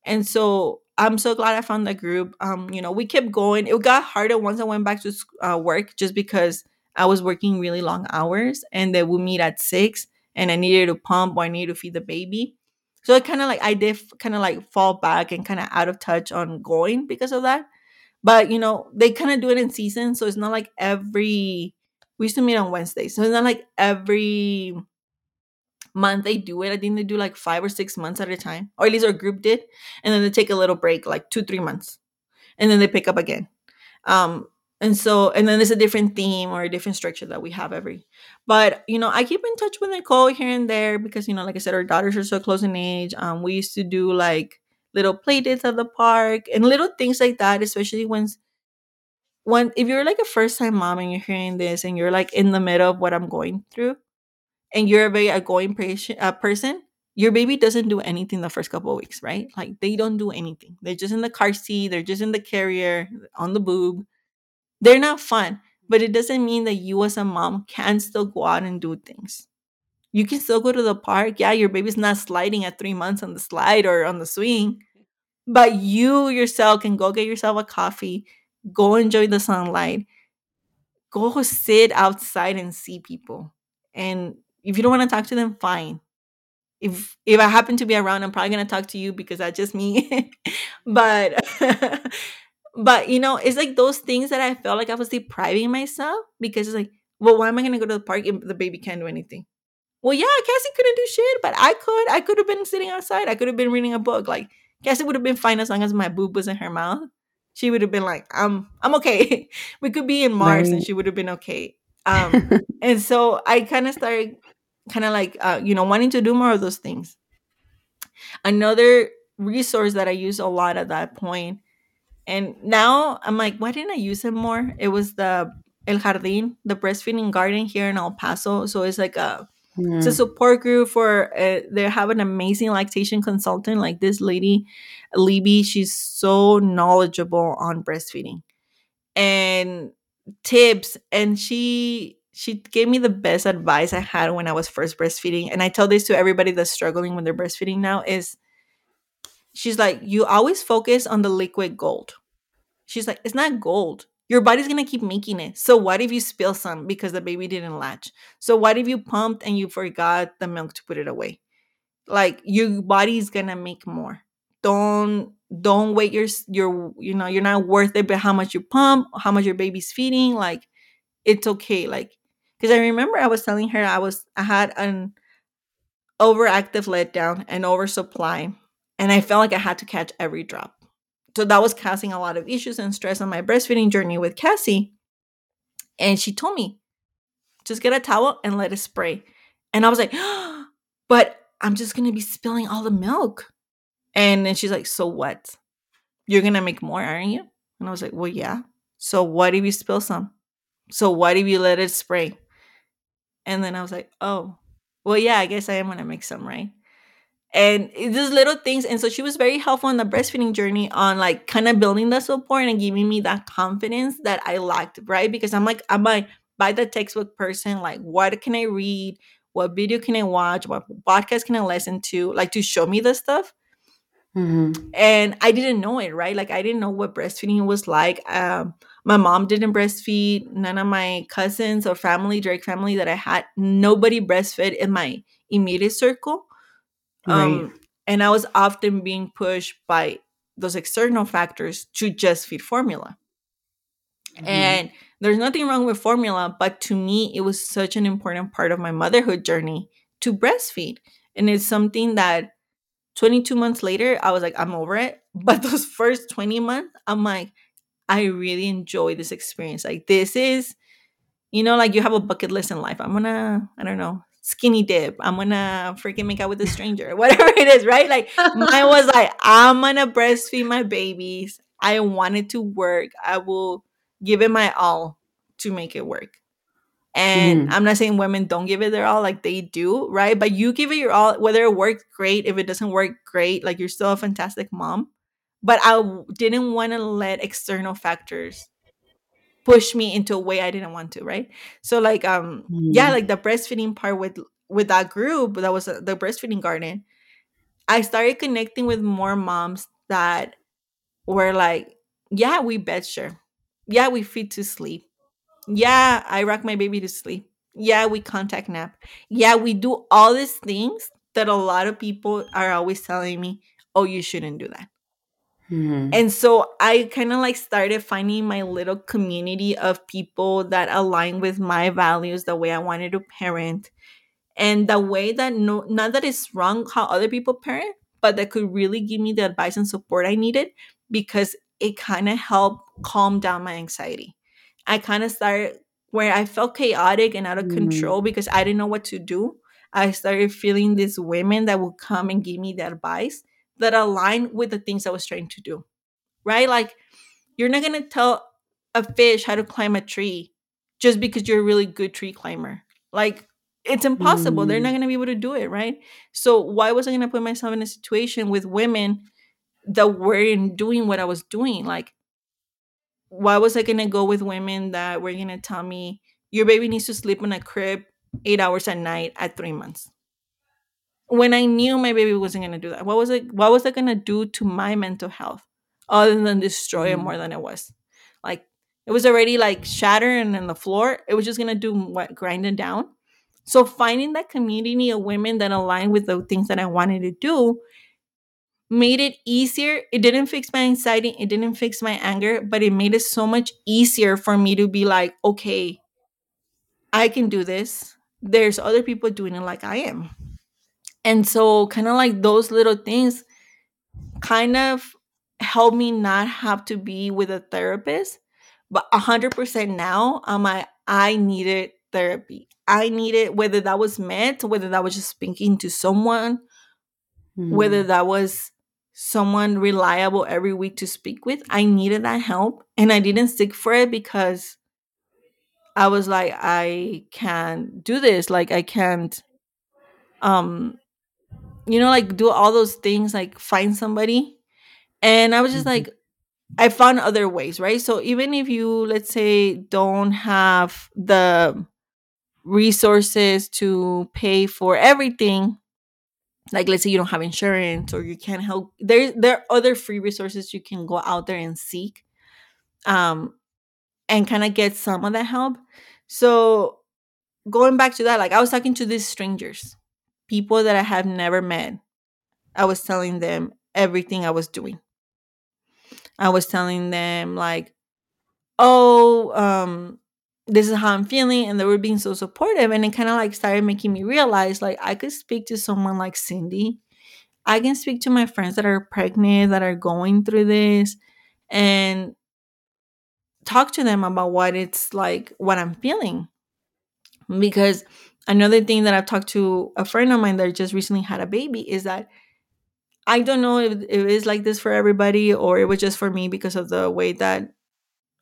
and so I'm so glad I found that group. Um, you know, we kept going. It got harder once I went back to uh, work, just because I was working really long hours, and they we meet at six, and I needed to pump or I needed to feed the baby. So it kind of like I did kind of like fall back and kind of out of touch on going because of that. But you know, they kind of do it in season, so it's not like every. We used to meet on Wednesdays, so it's not like every month they do it. I think they do like five or six months at a time, or at least our group did, and then they take a little break, like two, three months, and then they pick up again. Um, and so, and then there's a different theme or a different structure that we have every. But you know, I keep in touch with Nicole here and there because you know, like I said, our daughters are so close in age. Um, we used to do like little play dates at the park and little things like that, especially when when if you're like a first time mom and you're hearing this and you're like in the middle of what I'm going through and you're a very outgoing patient, uh, person, your baby doesn't do anything the first couple of weeks, right? Like they don't do anything. They're just in the car seat, they're just in the carrier, on the boob. They're not fun, but it doesn't mean that you as a mom can still go out and do things. You can still go to the park. Yeah, your baby's not sliding at three months on the slide or on the swing, but you yourself can go get yourself a coffee, go enjoy the sunlight, go sit outside and see people. And if you don't want to talk to them, fine if if I happen to be around, I'm probably gonna talk to you because that's just me. but but you know, it's like those things that I felt like I was depriving myself because it's like, well, why am I gonna go to the park if the baby can't do anything? Well, yeah, Cassie couldn't do shit, but I could. I could have been sitting outside. I could have been reading a book. Like Cassie would have been fine as long as my boob was in her mouth. She would have been like, "I'm, I'm okay." we could be in Mars, and she would have been okay. Um, and so I kind of started, kind of like, uh, you know, wanting to do more of those things. Another resource that I used a lot at that point, and now I'm like, why didn't I use it more? It was the El Jardín, the breastfeeding garden here in El Paso. So it's like a it's a Mm, support group for uh, they have an amazing lactation consultant like this lady libby she's so knowledgeable on breastfeeding. And tips and she she gave me the best advice i had when i was first breastfeeding and i tell this to everybody that's struggling when they're breastfeeding now is she's like you always focus on the liquid gold. She's like it's not gold your body's gonna keep making it. So what if you spill some because the baby didn't latch? So what if you pumped and you forgot the milk to put it away? Like your body's gonna make more. Don't don't wait your your you know you're not worth it but how much you pump how much your baby's feeding like it's okay like because i remember i was telling her i was i had an overactive letdown and oversupply and i felt like i had to catch every drop so that was causing a lot of issues and stress on my breastfeeding journey with cassie and she told me just get a towel and let it spray and i was like but i'm just gonna be spilling all the milk And then she's like, So what? You're gonna make more, aren't you? And I was like, Well, yeah. So what if you spill some? So what if you let it spray? And then I was like, Oh, well, yeah, I guess I am gonna make some, right? And it's just little things. And so she was very helpful in the breastfeeding journey on like kind of building the support and giving me that confidence that I lacked, right? Because I'm like, I'm a by the textbook person, like what can I read? What video can I watch? What podcast can I listen to? Like to show me this stuff mhm, and I didn't know it, right? Like I didn't know what breastfeeding was like. Um, my mom didn't breastfeed. None of my cousins or family, direct family that I had, nobody breastfed in my immediate circle. Right. Um, and I was often being pushed by those external factors to just feed formula. Mhm. And there's nothing wrong with formula, but to me, it was such an important part of my motherhood journey to breastfeed. And it's something that 22 months later, I was like, I'm over it. But those first 20 months, I'm like, I really enjoy this experience. Like, this is, you know, like you have a bucket list in life. I'm gonna, I don't know, skinny dip. I'm gonna freaking make out with a stranger, whatever it is, right? Like, mine was like, I'm gonna breastfeed my babies. I want it to work. I will give it my all to make it work. And Mhm. I'm not saying women don't give it their all, like they do, right? But you give it your all, whether it works great, if it doesn't work great, like you're still a fantastic mom. But I didn't want to let external factors push me into a way I didn't want to, right? So like um yeah, Mhm. like the breastfeeding part with with that group that was uh, the breastfeeding garden, I started connecting with more moms that were like, yeah, we bed share. Yeah, we feed to sleep. Yeah, I rock my baby to sleep. Yeah, we contact nap. Yeah, we do all these things that a lot of people are always telling me, oh, you shouldn't do that. Mhm. And so I kind of like started finding my little community of people that align with my values, the way I wanted to parent, and the way that no, not that it's wrong how other people parent, but that could really give me the advice and support I needed because it kind of helped calm down my anxiety. I kind of started where I felt chaotic and out of Mhm. control because I didn't know what to do. I started feeling these women that would come and give me the advice that align with the things I was trying to do, right? Like, you're not gonna tell a fish how to climb a tree just because you're a really good tree climber. Like, it's impossible. They're not Mhm. gonna be able to do it, right? So, why was I gonna put myself in a situation with women that weren't doing what I was doing? Like, why was I gonna go with women that were gonna tell me your baby needs to sleep in a crib eight hours at night at three months? When I knew my baby wasn't gonna do that, what was it? What was it gonna do to my mental health other than destroy it Mhm. more than it was? Like it was already like shattering on the floor. It was just gonna do what grind it down. So finding that community of women that aligned with the things that I wanted to do made it easier. It didn't fix my anxiety, it didn't fix my anger, but it made it so much easier for me to be like, okay, I can do this. There's other people doing it like I am. And so kind of like those little things kind of help me not have to be with a therapist. But a hundred percent now, I'm like, I needed therapy. I needed whether that was met, whether that was just speaking to someone, whether Mhm. that was someone reliable every week to speak with. I needed that help. And I didn't stick for it because I was like, I can't do this. Like I can't um you know, like do all those things, like find somebody. And I was just Mhm. like, I found other ways, right? So even if you, let's say, don't have the resources to pay for everything, like let's say you don't have insurance or you can't help, there there are other free resources you can go out there and seek, um, and kind of get some of that help. So going back to that, like I was talking to these strangers, people that I have never met. I was telling them everything I was doing. I was telling them like, "Oh, um, this is how I'm feeling," and they were being so supportive, and it kind of like started making me realize like I could speak to someone like Cindy. I can speak to my friends that are pregnant that are going through this, and talk to them about what it's like, what I'm feeling. Because another thing that I've talked to a friend of mine that just recently had a baby is that I don't know if, it is like this for everybody or it was just for me because of the way that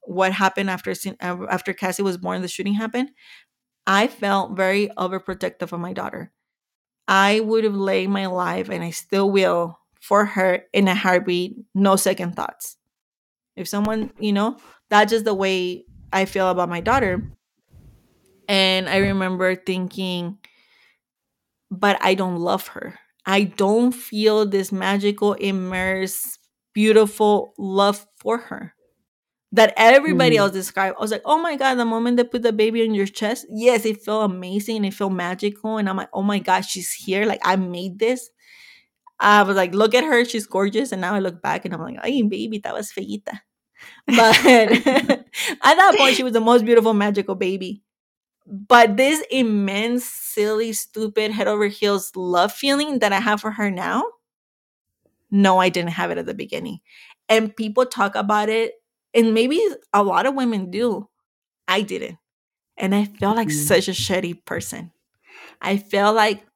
what happened after after Cassie was born, the shooting happened. I felt very overprotective of my daughter. I would have laid my life, and I still will, for her in a heartbeat, no second thoughts. If someone, you know, that's just the way I feel about my daughter. And I remember thinking, but I don't love her. I don't feel this magical, immersed, beautiful love for her. that everybody Mm. else described. I was like, oh my God, the moment they put the baby on your chest, yes, it felt amazing. and It felt magical. And I'm like, oh my God, she's here. Like, I made this. I was like, look at her. She's gorgeous. And now I look back and I'm like, ay, baby, that was feita. But at that point, she was the most beautiful, magical baby. But this immense, silly, stupid, head over heels love feeling that I have for her now, no, I didn't have it at the beginning. And people talk about it, and maybe a lot of women do. I didn't. And I felt like Mhm. such a shitty person. I felt like,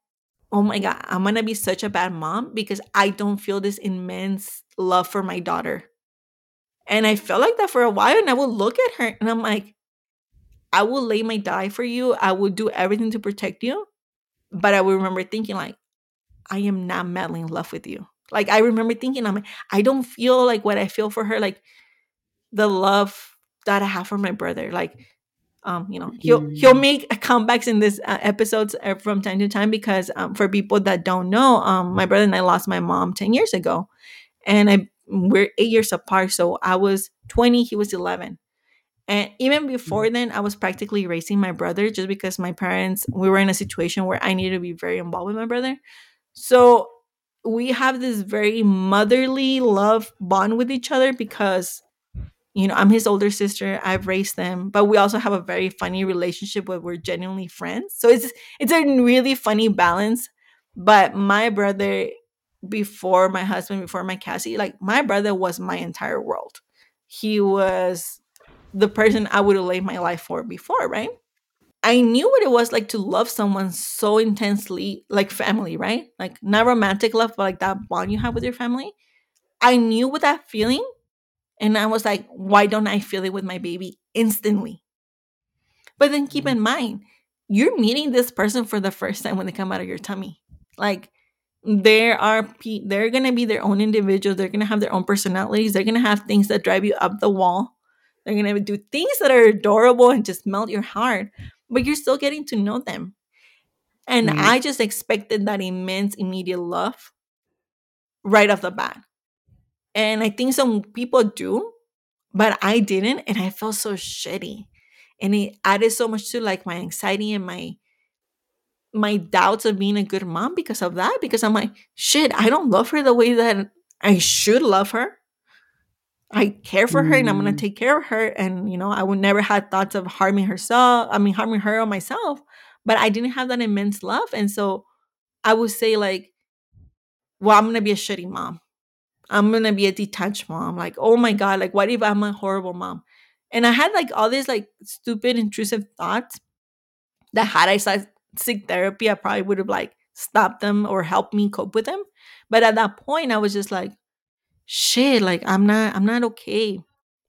oh my God, I'm going to be such a bad mom because I don't feel this immense love for my daughter. And I felt like that for a while. And I would look at her and I'm like, I will lay my die for you. I will do everything to protect you. But I will remember thinking, like, I am not madly in love with you. Like, I remember thinking, I'm I don't feel like what I feel for her, like the love that I have for my brother. Like, um, you know, he'll he'll Mm. make comebacks in this uh, episodes uh, from time to time because um, for people that don't know, um, my brother and I lost my mom ten years ago, and I we're eight years apart. So I was twenty, he was eleven, and even before mm. then, I was practically raising my brother just because my parents we were in a situation where I needed to be very involved with my brother. So we have this very motherly love bond with each other because you know, I'm his older sister. I've raised them, but we also have a very funny relationship where we're genuinely friends. So it's it's a really funny balance. But my brother, before my husband, before my Cassie, like my brother was my entire world. He was the person I would have laid my life for before, right? I knew what it was like to love someone so intensely, like family, right? Like not romantic love, but like that bond you have with your family. I knew what that feeling and I was like, why don't I feel it with my baby instantly? But then keep mm-hmm. in mind, you're meeting this person for the first time when they come out of your tummy. Like there are pe- they're gonna be their own individuals. They're gonna have their own personalities. They're gonna have things that drive you up the wall. They're gonna do things that are adorable and just melt your heart. But you're still getting to know them. And Mm. I just expected that immense immediate love right off the bat. And I think some people do, but I didn't. And I felt so shitty. And it added so much to like my anxiety and my my doubts of being a good mom because of that. Because I'm like, shit, I don't love her the way that I should love her. I care for her and I'm gonna Mm. take care of her. And you know, I would never had thoughts of harming herself. I mean, harming her or myself. But I didn't have that immense love. And so I would say, like, well, I'm gonna be a shitty mom. I'm gonna be a detached mom. Like, oh my god, like what if I'm a horrible mom? And I had like all these like stupid, intrusive thoughts that had I started seek therapy, I probably would have like stopped them or helped me cope with them. But at that point, I was just like, shit, like I'm not, I'm not okay.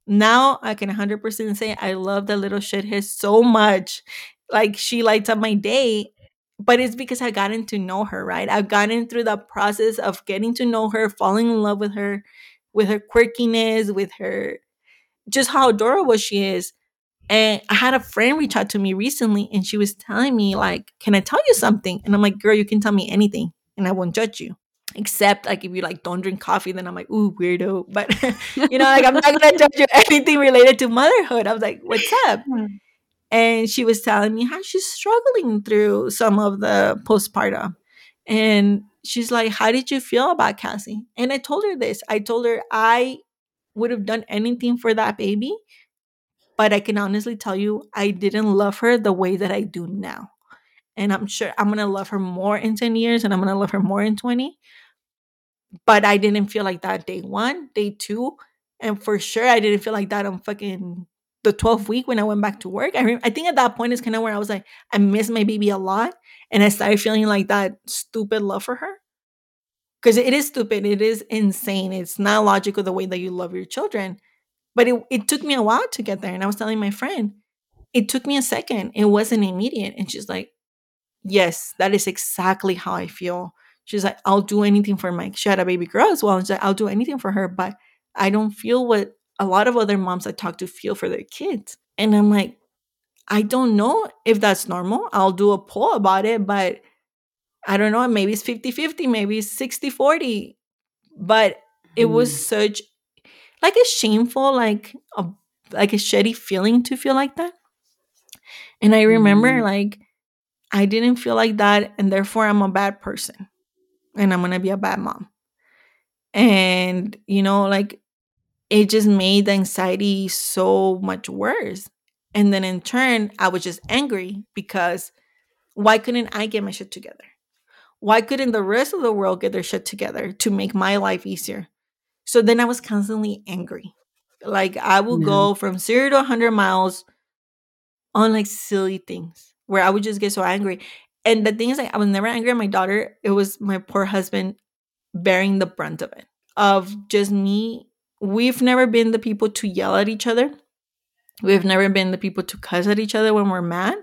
Now I can 100% say I love that little shithead so much. Like she lights up my day, but it's because I've gotten to know her, right? I've gotten through the process of getting to know her, falling in love with her, with her quirkiness, with her just how adorable she is. And I had a friend reach out to me recently and she was telling me, like, can I tell you something? And I'm like, girl, you can tell me anything and I won't judge you. Except like if you like don't drink coffee, then I'm like, ooh, weirdo. But you know, like I'm not gonna judge you anything related to motherhood. I was like, what's up? Hmm. and she was telling me how she's struggling through some of the postpartum. And she's like, How did you feel about Cassie? And I told her this. I told her I would have done anything for that baby, but I can honestly tell you, I didn't love her the way that I do now. And I'm sure I'm gonna love her more in 10 years and I'm gonna love her more in 20. But I didn't feel like that day one, day two. And for sure, I didn't feel like that on fucking the 12th week when I went back to work. I, re- I think at that point is kind of where I was like, I miss my baby a lot. And I started feeling like that stupid love for her. Because it is stupid. It is insane. It's not logical the way that you love your children. But it, it took me a while to get there. And I was telling my friend, it took me a second. It wasn't immediate. And she's like, Yes, that is exactly how I feel. She's like, I'll do anything for my she had a baby girl as well. And she's like, I'll do anything for her, but I don't feel what a lot of other moms I talk to feel for their kids. And I'm like, I don't know if that's normal. I'll do a poll about it, but I don't know. Maybe it's 50 50, maybe it's 60 40. But it was Mm. such like a shameful, like a like a shitty feeling to feel like that. And I remember Mm. like I didn't feel like that and therefore I'm a bad person and I'm going to be a bad mom. And you know like it just made the anxiety so much worse. And then in turn, I was just angry because why couldn't I get my shit together? Why couldn't the rest of the world get their shit together to make my life easier? So then I was constantly angry. Like I would Yeah. go from zero to 100 miles on like silly things where I would just get so angry. And the thing is, like, I was never angry at my daughter. It was my poor husband bearing the brunt of it, of just me. We've never been the people to yell at each other. We've never been the people to cuss at each other when we're mad.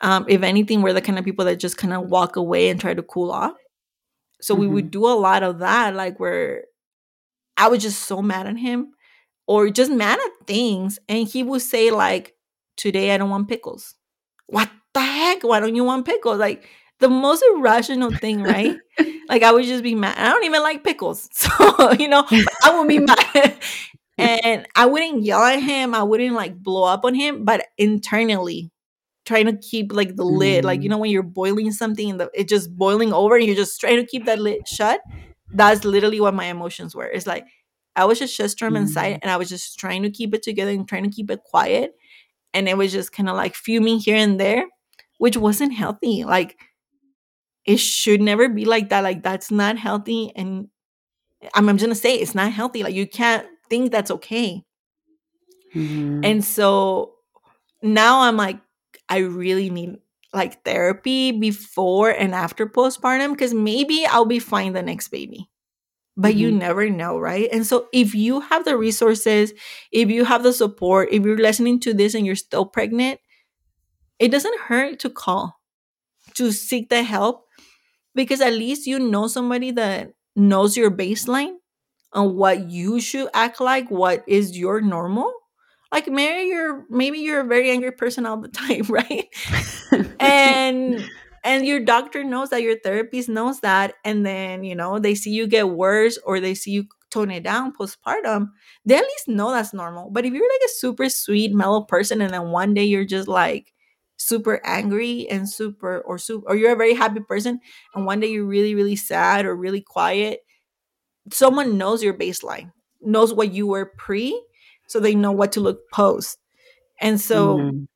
Um, if anything, we're the kind of people that just kind of walk away and try to cool off. So we would do a lot of that, like where I was just so mad at him or just mad at things. And he would say, like, today I don't want pickles. What the heck? Why don't you want pickles? Like the most irrational thing, right? like I would just be mad. I don't even like pickles. So, you know, I would be mad. and I wouldn't yell at him. I wouldn't like blow up on him, but internally trying to keep like the lid, like you Mm. know when you're boiling something and the, it's just boiling over and you're just trying to keep that lid shut. That's literally what my emotions were. It's like I was just shitstorm inside Mm. and I was just trying to keep it together and trying to keep it quiet. And it was just kind of like fuming here and there, which wasn't healthy. Like it should never be like that. Like that's not healthy. And I'm, I'm gonna say it's not healthy. Like you can't think that's okay. Mhm. And so now I'm like, I really need like therapy before and after postpartum because maybe I'll be fine the next baby. But you Mhm. never know, right? And so if you have the resources, if you have the support, if you're listening to this and you're still pregnant, it doesn't hurt to call, to seek the help because at least you know somebody that knows your baseline on what you should act like, what is your normal. Like maybe you're maybe you're a very angry person all the time, right? and and your doctor knows that your therapist knows that and then you know they see you get worse or they see you tone it down postpartum they at least know that's normal but if you're like a super sweet mellow person and then one day you're just like super angry and super or super or you're a very happy person and one day you're really really sad or really quiet someone knows your baseline knows what you were pre so they know what to look post and so Mhm.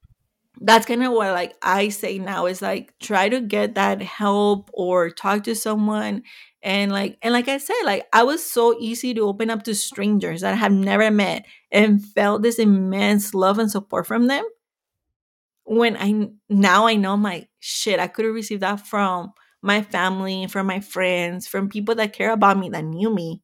that's kind of what like I say now is like try to get that help or talk to someone and like and like I said like I was so easy to open up to strangers that I have never met and felt this immense love and support from them when I now I know I'm shit I could have received that from my family from my friends from people that care about me that knew me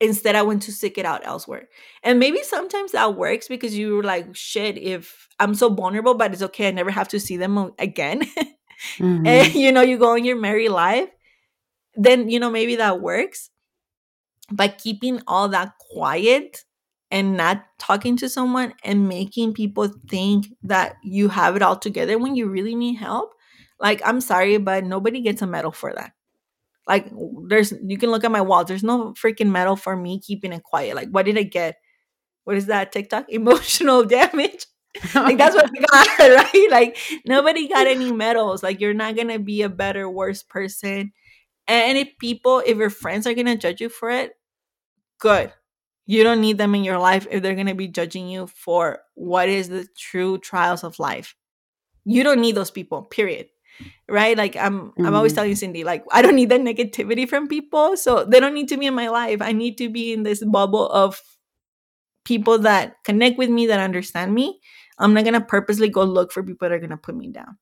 instead I went to seek it out elsewhere. And maybe sometimes that works because you're like, shit, if I'm so vulnerable, but it's okay, I never have to see them again. and Mhm. you know, you go on your merry life, then you know, maybe that works. But keeping all that quiet and not talking to someone and making people think that you have it all together when you really need help. Like, I'm sorry, but nobody gets a medal for that. Like there's you can look at my wall There's no freaking medal for me keeping it quiet. Like what did I get? What is that TikTok? Emotional damage. like that's what I got, right? Like nobody got any medals. Like you're not gonna be a better, worse person. And if people, if your friends are gonna judge you for it, good. You don't need them in your life if they're gonna be judging you for what is the true trials of life. You don't need those people, period. Right? Like i'm i'm always Mhm. telling cindy like i don't need that negativity from people. So they don't need to be in my life. I need to be in this bubble of people that connect with me that understand me. I'm not gonna purposely go look for people that are gonna put me down.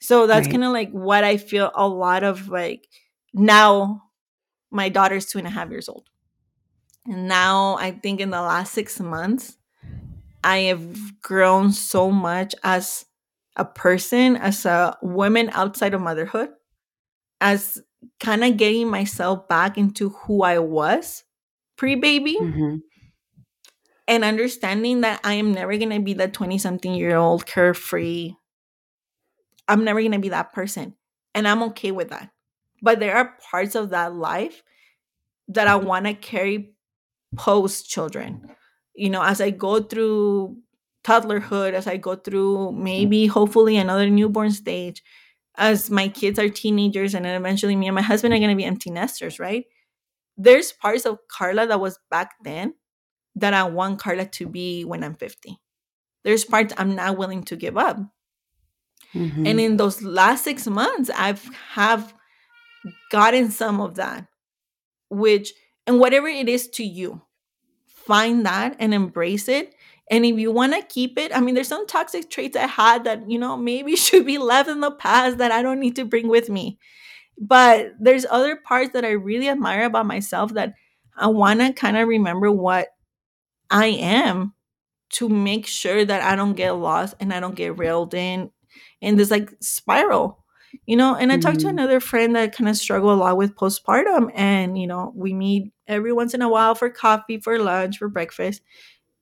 So that's Right. kind of like what i feel a lot of like now my daughter's two and a half years old and now i think in the last six months i have grown so much as a person, as a woman outside of motherhood, as kind of getting myself back into who I was pre baby Mhm. and understanding that I am never going to be the 20 something year old carefree. I'm never going to be that person. And I'm okay with that. But there are parts of that life that I want to carry post children. you know, as I go through toddlerhood, as I go through maybe hopefully another newborn stage, as my kids are teenagers, and then eventually me and my husband are going to be empty nesters, right? There's parts of Karla that was back then that I want Karla to be when I'm 50. There's parts I'm not willing to give up. Mhm. And in those last six months, I've have gotten some of that, which and whatever it is to you, find that and embrace it. And if you want to keep it, I mean, there's some toxic traits I had that, you know, maybe should be left in the past that I don't need to bring with me. But there's other parts that I really admire about myself that I want to kind of remember what I am to make sure that I don't get lost and I don't get railed in in this like spiral. You know, and I talked to Mhm. another friend that kind of struggle a lot with postpartum and you know, we meet every once in a while for coffee, for lunch, for breakfast.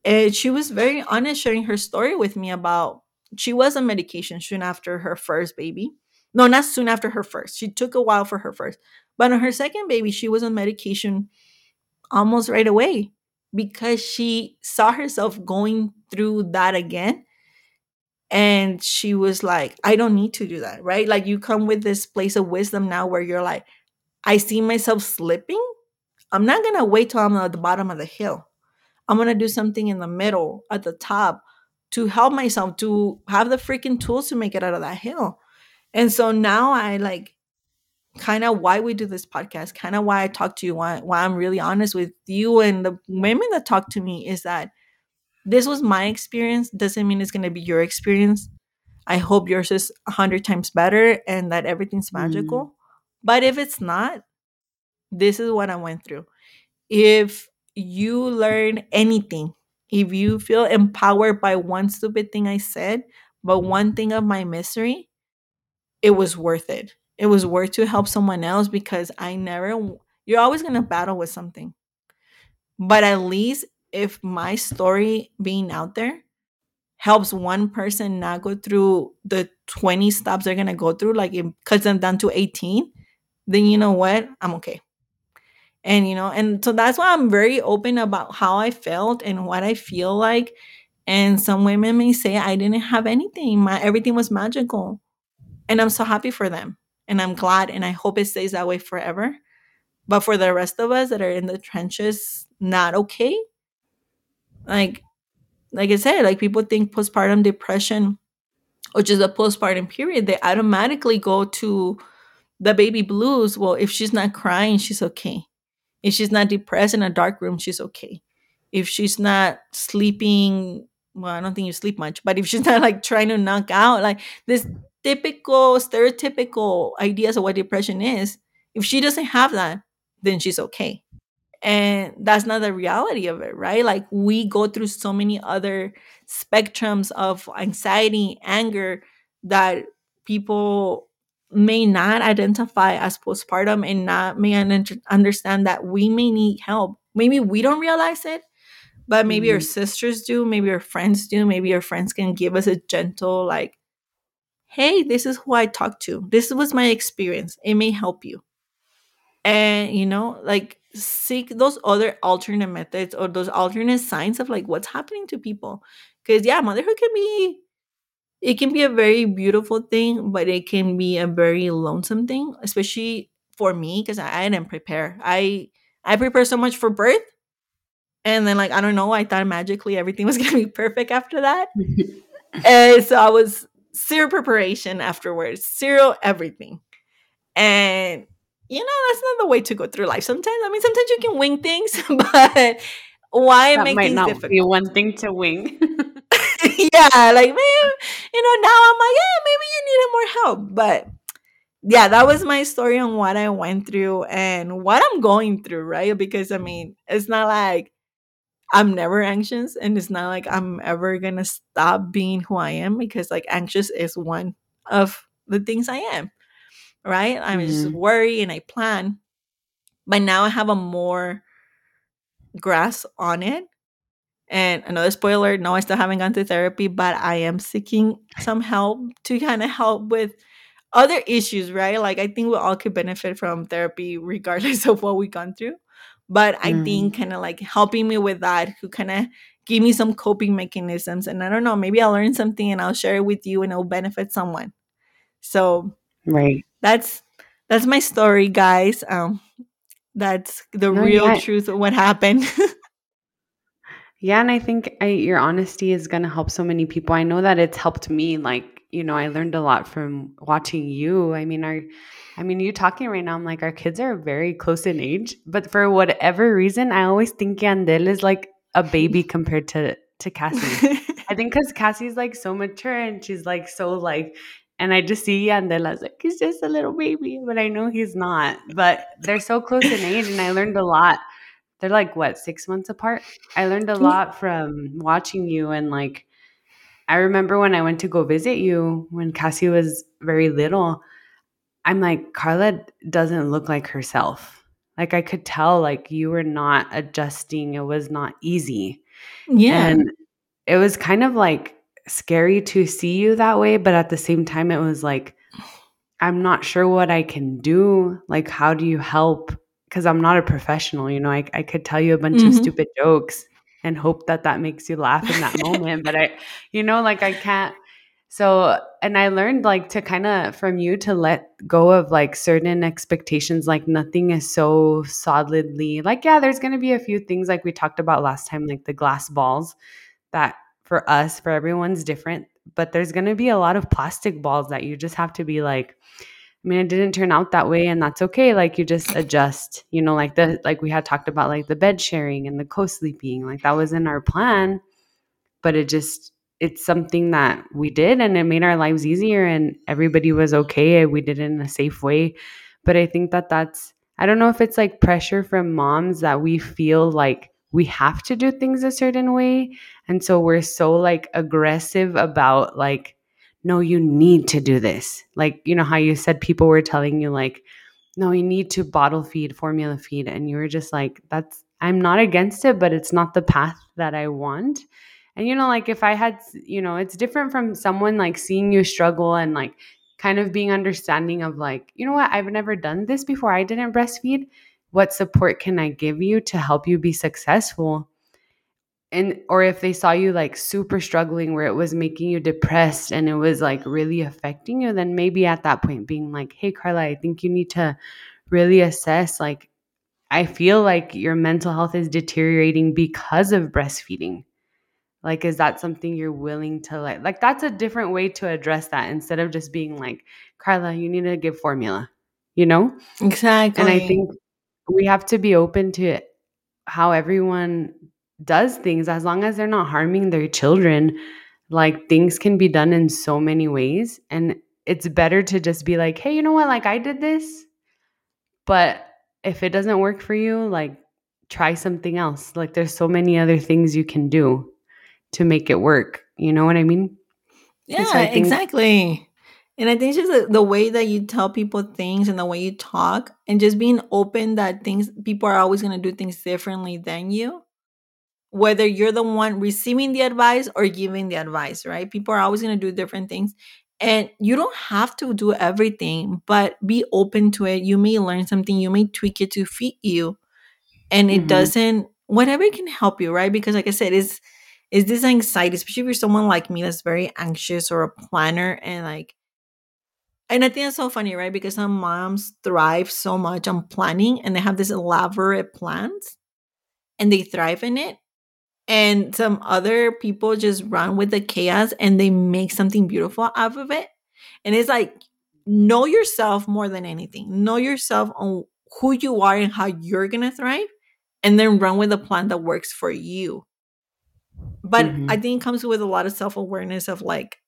And she was very honest sharing her story with me about she was on medication soon after her first baby. No, not soon after her first. She took a while for her first. But on her second baby, she was on medication almost right away because she saw herself going through that again and she was like i don't need to do that right? Like you come with this place of wisdom now where you're like i see myself slipping. I'm not gonna wait till i'm at the bottom of the hill. I'm gonna do something in the middle at the top to help myself to have the freaking tools to make it out of that hill. And so now i like kind of why we do this podcast kind of why i talk to you why, why i'm really honest with you and the women that talk to me is that this was my experience doesn't mean it's going to be your experience. I hope yours is a hundred times better and that everything's Mhm. magical. But if it's not this is what i went through. If you learn anything if you feel empowered by one stupid thing i said but one thing of my misery it was worth it. It was worth to help someone else because i never you're always going to battle with something. But at least if my story being out there helps one person not go through the 20 stops they're gonna go through, like it cuts them down to 18, then you know what? I'm okay. And you know, and so that's why I'm very open about how I felt and what I feel like. And some women may say I didn't have anything. My everything was magical. And I'm so happy for them. And I'm glad and I hope it stays that way forever. But for the rest of us that are in the trenches, not okay. Like like I said, like people think postpartum depression or just a postpartum period, they automatically go to the baby blues. Well, if she's not crying, she's okay. If she's not depressed in a dark room, she's okay. If she's not sleeping, well, I don't think you sleep much, but if she's not like trying to knock out, like this typical, stereotypical ideas of what depression is, if she doesn't have that, then she's okay and that's not the reality of it right? Like we go through so many other spectrums of anxiety anger that people may not identify as postpartum and not may un- understand that we may need help. Maybe we don't realize it but maybe our Mhm. sisters do maybe our friends do maybe our friends can give us a gentle like hey this is who i talked to. This was my experience. It may help you. And you know like seek those other alternate methods or those alternate signs of like what's happening to people. Because yeah motherhood can be it can be a very beautiful thing but it can be a very lonesome thing especially for me because I, I didn't prepare. I i prepared so much for birth and then like i don't know i thought magically everything was gonna be perfect after that. And so i was zero preparation afterwards zero everything. And you know, that's not the way to go through life. Sometimes, I mean, sometimes you can wing things, but why that make might things not difficult? be one thing to wing. yeah, like man, you know, now I'm like, yeah, maybe you needed more help. But yeah, that was my story on what I went through and what I'm going through, right? Because I mean, it's not like I'm never anxious, and it's not like I'm ever gonna stop being who I am because like anxious is one of the things I am right? I'm just Mhm. worry and I plan. But now I have a more grasp on it. And another spoiler, no, I still haven't gone to therapy, but I am seeking some help to kind of help with other issues, right? Like I think we all could benefit from therapy regardless of what we've gone through. but I Mm. think kind of like helping me with that, who kind of give me some coping mechanisms. And I don't know, maybe I'll learn something and I'll share it with you and it'll benefit someone. So Right. That's that's my story, guys. Um, that's the No, real yeah. truth of what happened. Yeah, and I think I, your honesty is going to help so many people. I know that it's helped me. Like, you know, I learned a lot from watching you. I mean, our, I mean, you talking right now, I'm like, our kids are very close in age, but for whatever reason, I always think Yandel is like a baby compared to to Cassie. I think because Cassie's like so mature and she's like so like, and I just see Yandel as like he's just a little baby, but I know he's not. But they're so close in age, and I learned a lot. They're like what six months apart. I learned a lot from watching you, and like I remember when I went to go visit you when Cassie was very little. I'm like Karla doesn't look like herself. Like I could tell, like you were not adjusting. It was not easy. yeah. And it was kind of like scary to see you that way, but at the same time, it was like, I'm not sure what I can do. Like, how do you help? Because I'm not a professional, you know, I, I could tell you a bunch of Mhm. stupid jokes and hope that that makes you laugh in that moment. But I, you know, like I can't. So, and I learned like to kind of from you to let go of like certain expectations. Like nothing is so solidly, like, yeah, there's going to be a few things like we talked about last time, like the glass balls that for us, for everyone's different. But there's going to be a lot of plastic balls that you just have to be like, I mean, it didn't turn out that way, and that's okay. Like you just adjust, you know, like the like we had talked about, like the bed sharing and the co-sleeping, like that was in our plan, but it just it's something that we did, and it made our lives easier, and everybody was okay. We did it in a safe way, but I think that that's I don't know if it's like pressure from moms that we feel like we have to do things a certain way, and so we're so like aggressive about like no, you need to do this. Like, you know, how you said people were telling you, like, no, you need to bottle feed, formula feed. And you were just like, that's, I'm not against it, but it's not the path that I want. And, you know, like if I had, you know, it's different from someone like seeing you struggle and like kind of being understanding of like, you know what, I've never done this before. I didn't breastfeed. What support can I give you to help you be successful? and or if they saw you like super struggling where it was making you depressed and it was like really affecting you then maybe at that point being like hey karla i think you need to really assess like i feel like your mental health is deteriorating because of breastfeeding like is that something you're willing to like like that's a different way to address that instead of just being like karla you need to give formula you know exactly. and i think we have to be open to how everyone does things as long as they're not harming their children. Like things can be done in so many ways and it's better to just be like hey you know what? Like i did this. But if it doesn't work for you like try something else. Like there's so many other things you can do to make it work. You know what i mean? Yeah, so I think- exactly. And I think it's just the, the way that you tell people things and the way you talk and just being open that things people are always going to do things differently than you. Whether you're the one receiving the advice or giving the advice, right? People are always going to do different things. And you don't have to do everything, but be open to it. You may learn something, you may tweak it to fit you. And it Mhm. doesn't whatever can help you, right? Because like I said, it's is this anxiety, especially if you're someone like me that's very anxious or a planner and like and I think that's so funny, right? Because some moms thrive so much on planning and they have this elaborate plans and they thrive in it. And some other people just run with the chaos and they make something beautiful out of it. And it's like, know yourself more than anything. Know yourself on who you are and how you're going to thrive. And then run with a plan that works for you. But Mhm. I think it comes with a lot of self awareness of like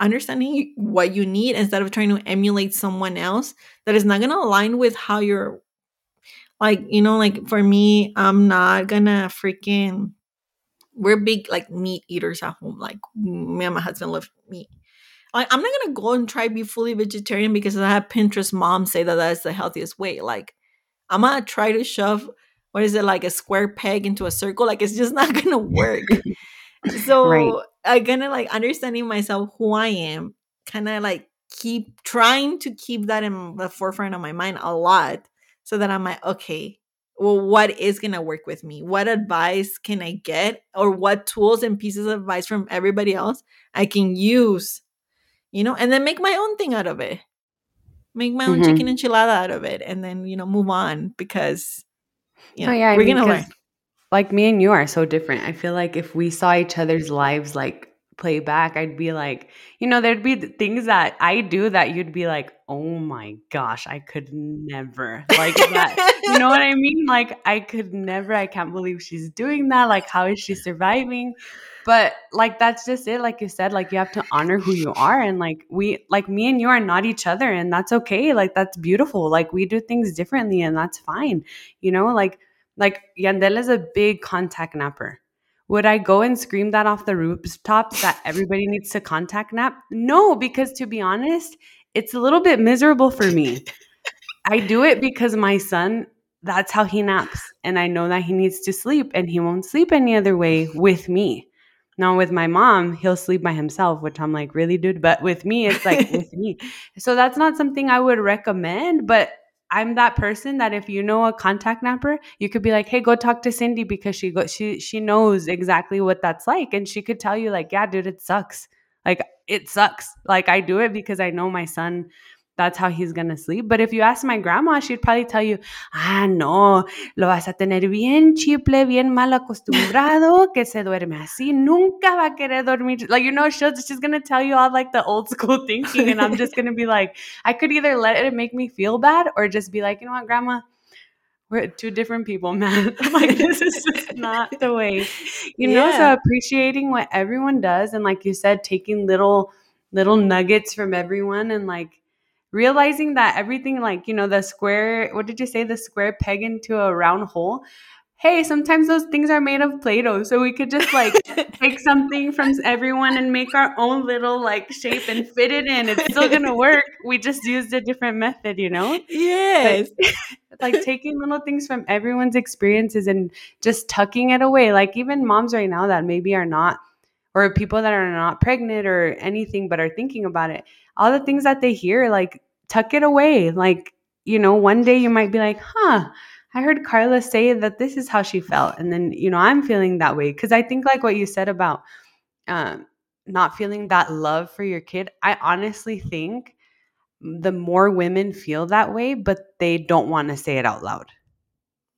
understanding what you need instead of trying to emulate someone else that is not going to align with how you're like you know like for me i'm not gonna freaking we're big like meat eaters at home like me and my husband love meat. Like i'm not gonna go and try be fully vegetarian because i have pinterest moms say that that's the healthiest way. Like i'm gonna try to shove what is it like a square peg into a circle like it's just not gonna work. So Right. I kind of like understanding myself who I am, kind of like keep trying to keep that in the forefront of my mind a lot, so that I'm like, okay, well, what is going to work with me? What advice can I get? Or what tools and pieces of advice from everybody else I can use, you know, and then make my own thing out of it. Make my own Mhm. chicken enchilada out of it and then, you know, move on because, you know, Oh, yeah, we're mean, gonna learn. Like me and you are so different. I feel like if we saw each other's lives like play back, I'd be like, you know, there'd be th- things that I do that you'd be like, oh my gosh, I could never. Like that. You know what I mean? Like, I could never. I can't believe she's doing that. Like, how is she surviving? But like, that's just it. Like you said, like, you have to honor who you are. And like, we, like, me and you are not each other. And that's okay. Like, that's beautiful. Like, we do things differently and that's fine. You know, like, like Yandel is a big contact napper. Would I go and scream that off the rooftops that everybody needs to contact nap? No, because to be honest, it's a little bit miserable for me. I do it because my son, that's how he naps. And I know that he needs to sleep and he won't sleep any other way with me. Now, with my mom, he'll sleep by himself, which I'm like, really, dude? But with me, it's like with me. So that's not something I would recommend, but I'm that person that if you know a contact napper, you could be like, "Hey, go talk to Cindy because she go she she knows exactly what that's like and she could tell you like, "Yeah, dude, it sucks." Like it sucks. Like I do it because I know my son that's how he's going to sleep. But if you ask my grandma, she'd probably tell you, "Ah, no, lo vas a tener bien chiple, bien mal acostumbrado, que se duerme así, nunca va a querer dormir." Like you know, she's just going to tell you all like the old school thinking and I'm just going to be like, I could either let it make me feel bad or just be like, you know what, grandma, we're two different people, man. like this is just not the way, you know. So appreciating what everyone does, and like you said, taking little little nuggets from everyone, and like realizing that everything, like you know, the square. What did you say? The square peg into a round hole. Hey, sometimes those things are made of Play-Doh, so we could just like take something from everyone and make our own little like shape and fit it in. It's still gonna work. We just used a different method, you know. yes. like taking little things from everyone's experiences and just tucking it away. Like even moms right now that maybe are not, or people that are not pregnant or anything, but are thinking about it. All the things that they hear, like tuck it away. Like you know, one day you might be like, huh. I heard Karla say that this is how she felt. And then, you know, I'm feeling that way. Cause I think, like what you said about um, not feeling that love for your kid, I honestly think the more women feel that way, but they don't want to say it out loud.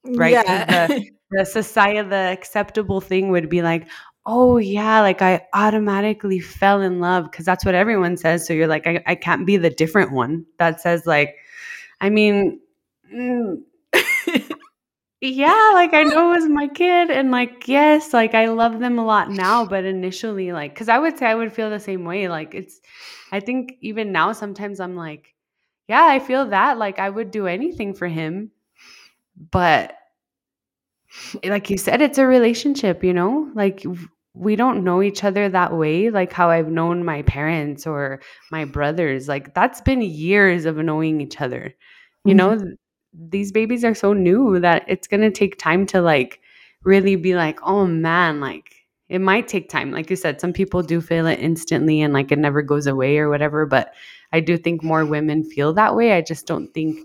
right Yeah. The society, the acceptable thing would be like, oh, yeah, like I automatically fell in love because that's what everyone says. So you're like, I, I can't be the different one that says, like, I mean, mm, yeah, like I know it was my kid, and like, yes, like I love them a lot now, but initially, like, because I would say I would feel the same way. Like, it's, I think even now, sometimes I'm like, yeah, I feel that. Like, I would do anything for him, but like you said, it's a relationship, you know? Like, we don't know each other that way, like how I've known my parents or my brothers. Like, that's been years of knowing each other. You know, mm-hmm. these babies are so new that it's going to take time to like really be like, oh man, like it might take time. Like you said, some people do feel it instantly and like it never goes away or whatever. But I do think more women feel that way. I just don't think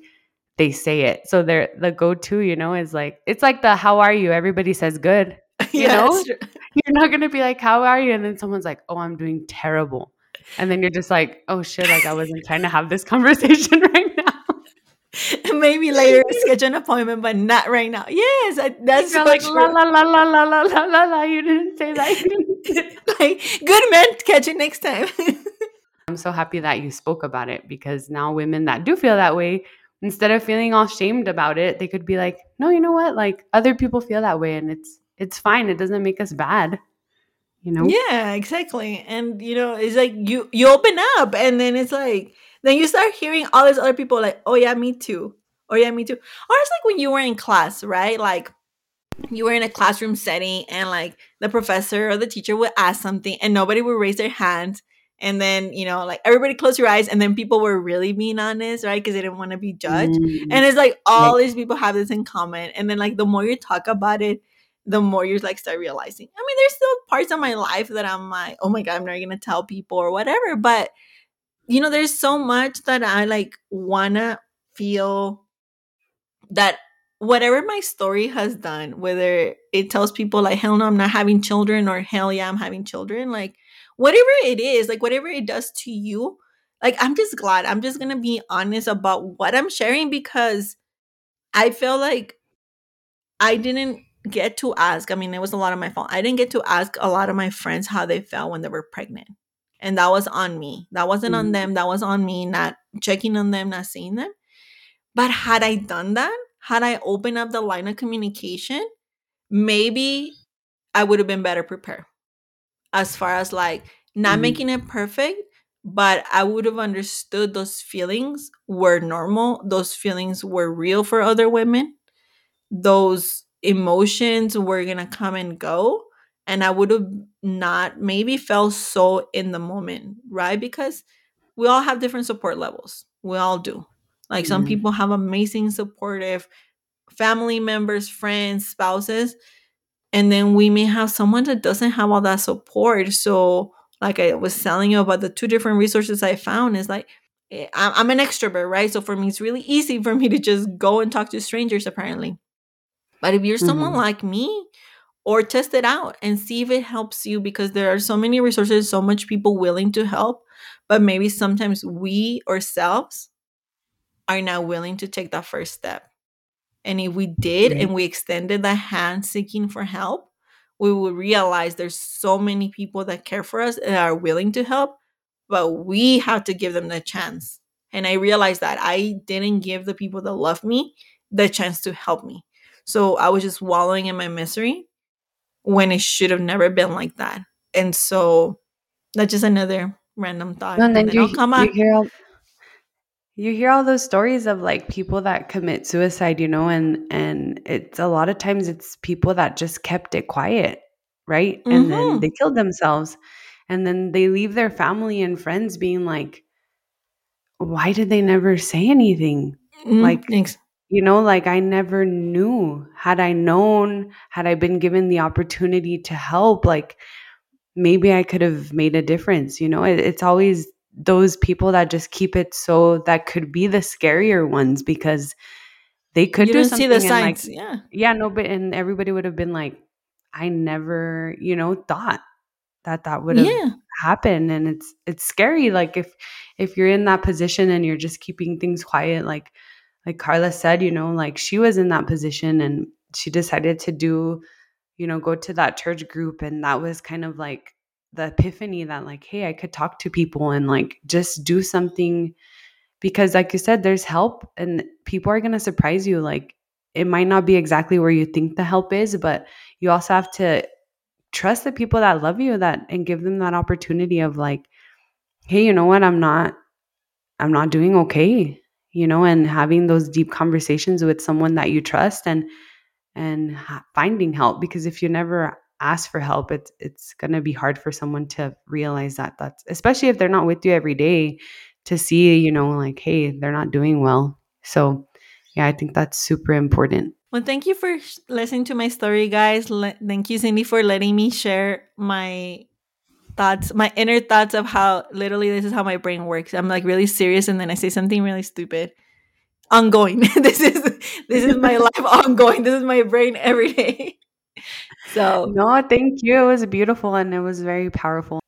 they say it. So they're the go to, you know, is like, it's like the how are you? Everybody says good. You Yeah, know? You're not going to be like, how are you? And then someone's like, oh, I'm doing terrible. And then you're just like, oh shit, like I wasn't trying to have this conversation right now. Maybe later schedule an appointment, but not right now. Yes, I- that's so like, true. la la la la la la la la la. You didn't say that. You didn't say that. like, good man, catch you next time. I'm so happy that you spoke about it because now women that do feel that way, instead of feeling all shamed about it, they could be like, no, you know what? Like other people feel that way, and it's it's fine. It doesn't make us bad. You know? yeah, exactly. And you know, it's like you you open up, and then it's like then you start hearing all these other people like, oh yeah, me too, or yeah, me too. Or it's like when you were in class, right? Like you were in a classroom setting, and like the professor or the teacher would ask something, and nobody would raise their hand. And then, you know, like everybody close your eyes, and then people were really being honest, right? Because they didn't want to be judged. Mm, And it's like all these people have this in common. And then like the more you talk about it, the more you like start realizing. I mean, there's still parts of my life that I'm like, oh my god, I'm not gonna tell people or whatever. But you know, there's so much that I like wanna feel that whatever my story has done, whether it tells people like, hell no, I'm not having children, or hell yeah, I'm having children, like whatever it is, like whatever it does to you, like I'm just glad. I'm just gonna be honest about what I'm sharing because I feel like I didn't get to ask. I mean, it was a lot of my fault. I didn't get to ask a lot of my friends how they felt when they were pregnant. And that was on me. That wasn't on Mhm. them. That was on me, not checking on them, not seeing them. But had I done that, had I opened up the line of communication, maybe I would have been better prepared as far as like not Mhm. making it perfect, but I would have understood those feelings were normal. Those feelings were real for other women. Those emotions were going to come and go. And I would have not maybe felt so in the moment, right? Because we all have different support levels. We all do. Like some Mhm. people have amazing, supportive family members, friends, spouses. And then we may have someone that doesn't have all that support. So, like I was telling you about the two different resources I found, is like eh, I'm an extrovert, right? So for me, it's really easy for me to just go and talk to strangers, apparently. But if you're someone Mhm. like me, or test it out and see if it helps you because there are so many resources, so much people willing to help, but maybe sometimes we ourselves are not willing to take that first step. And if we did Right. and we extended the hand seeking for help, we would realize there's so many people that care for us and are willing to help, but we have to give them the chance. And I realized that I didn't give the people that love me the chance to help me. So I was just wallowing in my misery when it should have never been like that. And so that's just another random thought. And then and then you, come you hear all you hear all those stories of like people that commit suicide, you know, and and it's a lot of times it's people that just kept it quiet, right? And then Mhm. they killed themselves. And then they leave their family and friends being like, why did they never say anything? Mm, Like, thanks. You know, like I never knew. Had I known, had I been given the opportunity to help, like maybe I could have made a difference. You know, it, it's always those people that just keep it so that could be the scarier ones because they could You do something see the and like, signs. yeah. yeah, no, but and everybody would have been like, I never, you know, thought that that would have Yeah. happened, and it's it's scary. Like if if you're in that position and you're just keeping things quiet, like like Karla said, you know, like she was in that position and she decided to do, you know, go to that church group. And that was kind of like the epiphany that, like, hey, I could talk to people and like just do something because, like you said, there's help and people are going to surprise you. Like, it might not be exactly where you think the help is, but you also have to trust the people that love you that and give them that opportunity of like, hey, you know what? I'm not I'm not doing okay, you know, and having those deep conversations with someone that you trust and and finding help because if you never ask for help, it's it's going to be hard for someone to realize that that's especially if they're not with you every day to see, you know, like hey, they're not doing well. So, yeah, I think that's super important. Well, thank you for listening to my story, guys. Le- thank you, Cindy, for letting me share my thoughts, my inner thoughts of how literally this is how my brain works. I'm like really serious, and then I say something really stupid. Ongoing. this is this is my life ongoing. This is my brain every day. So No, thank you. It was beautiful and it was very powerful.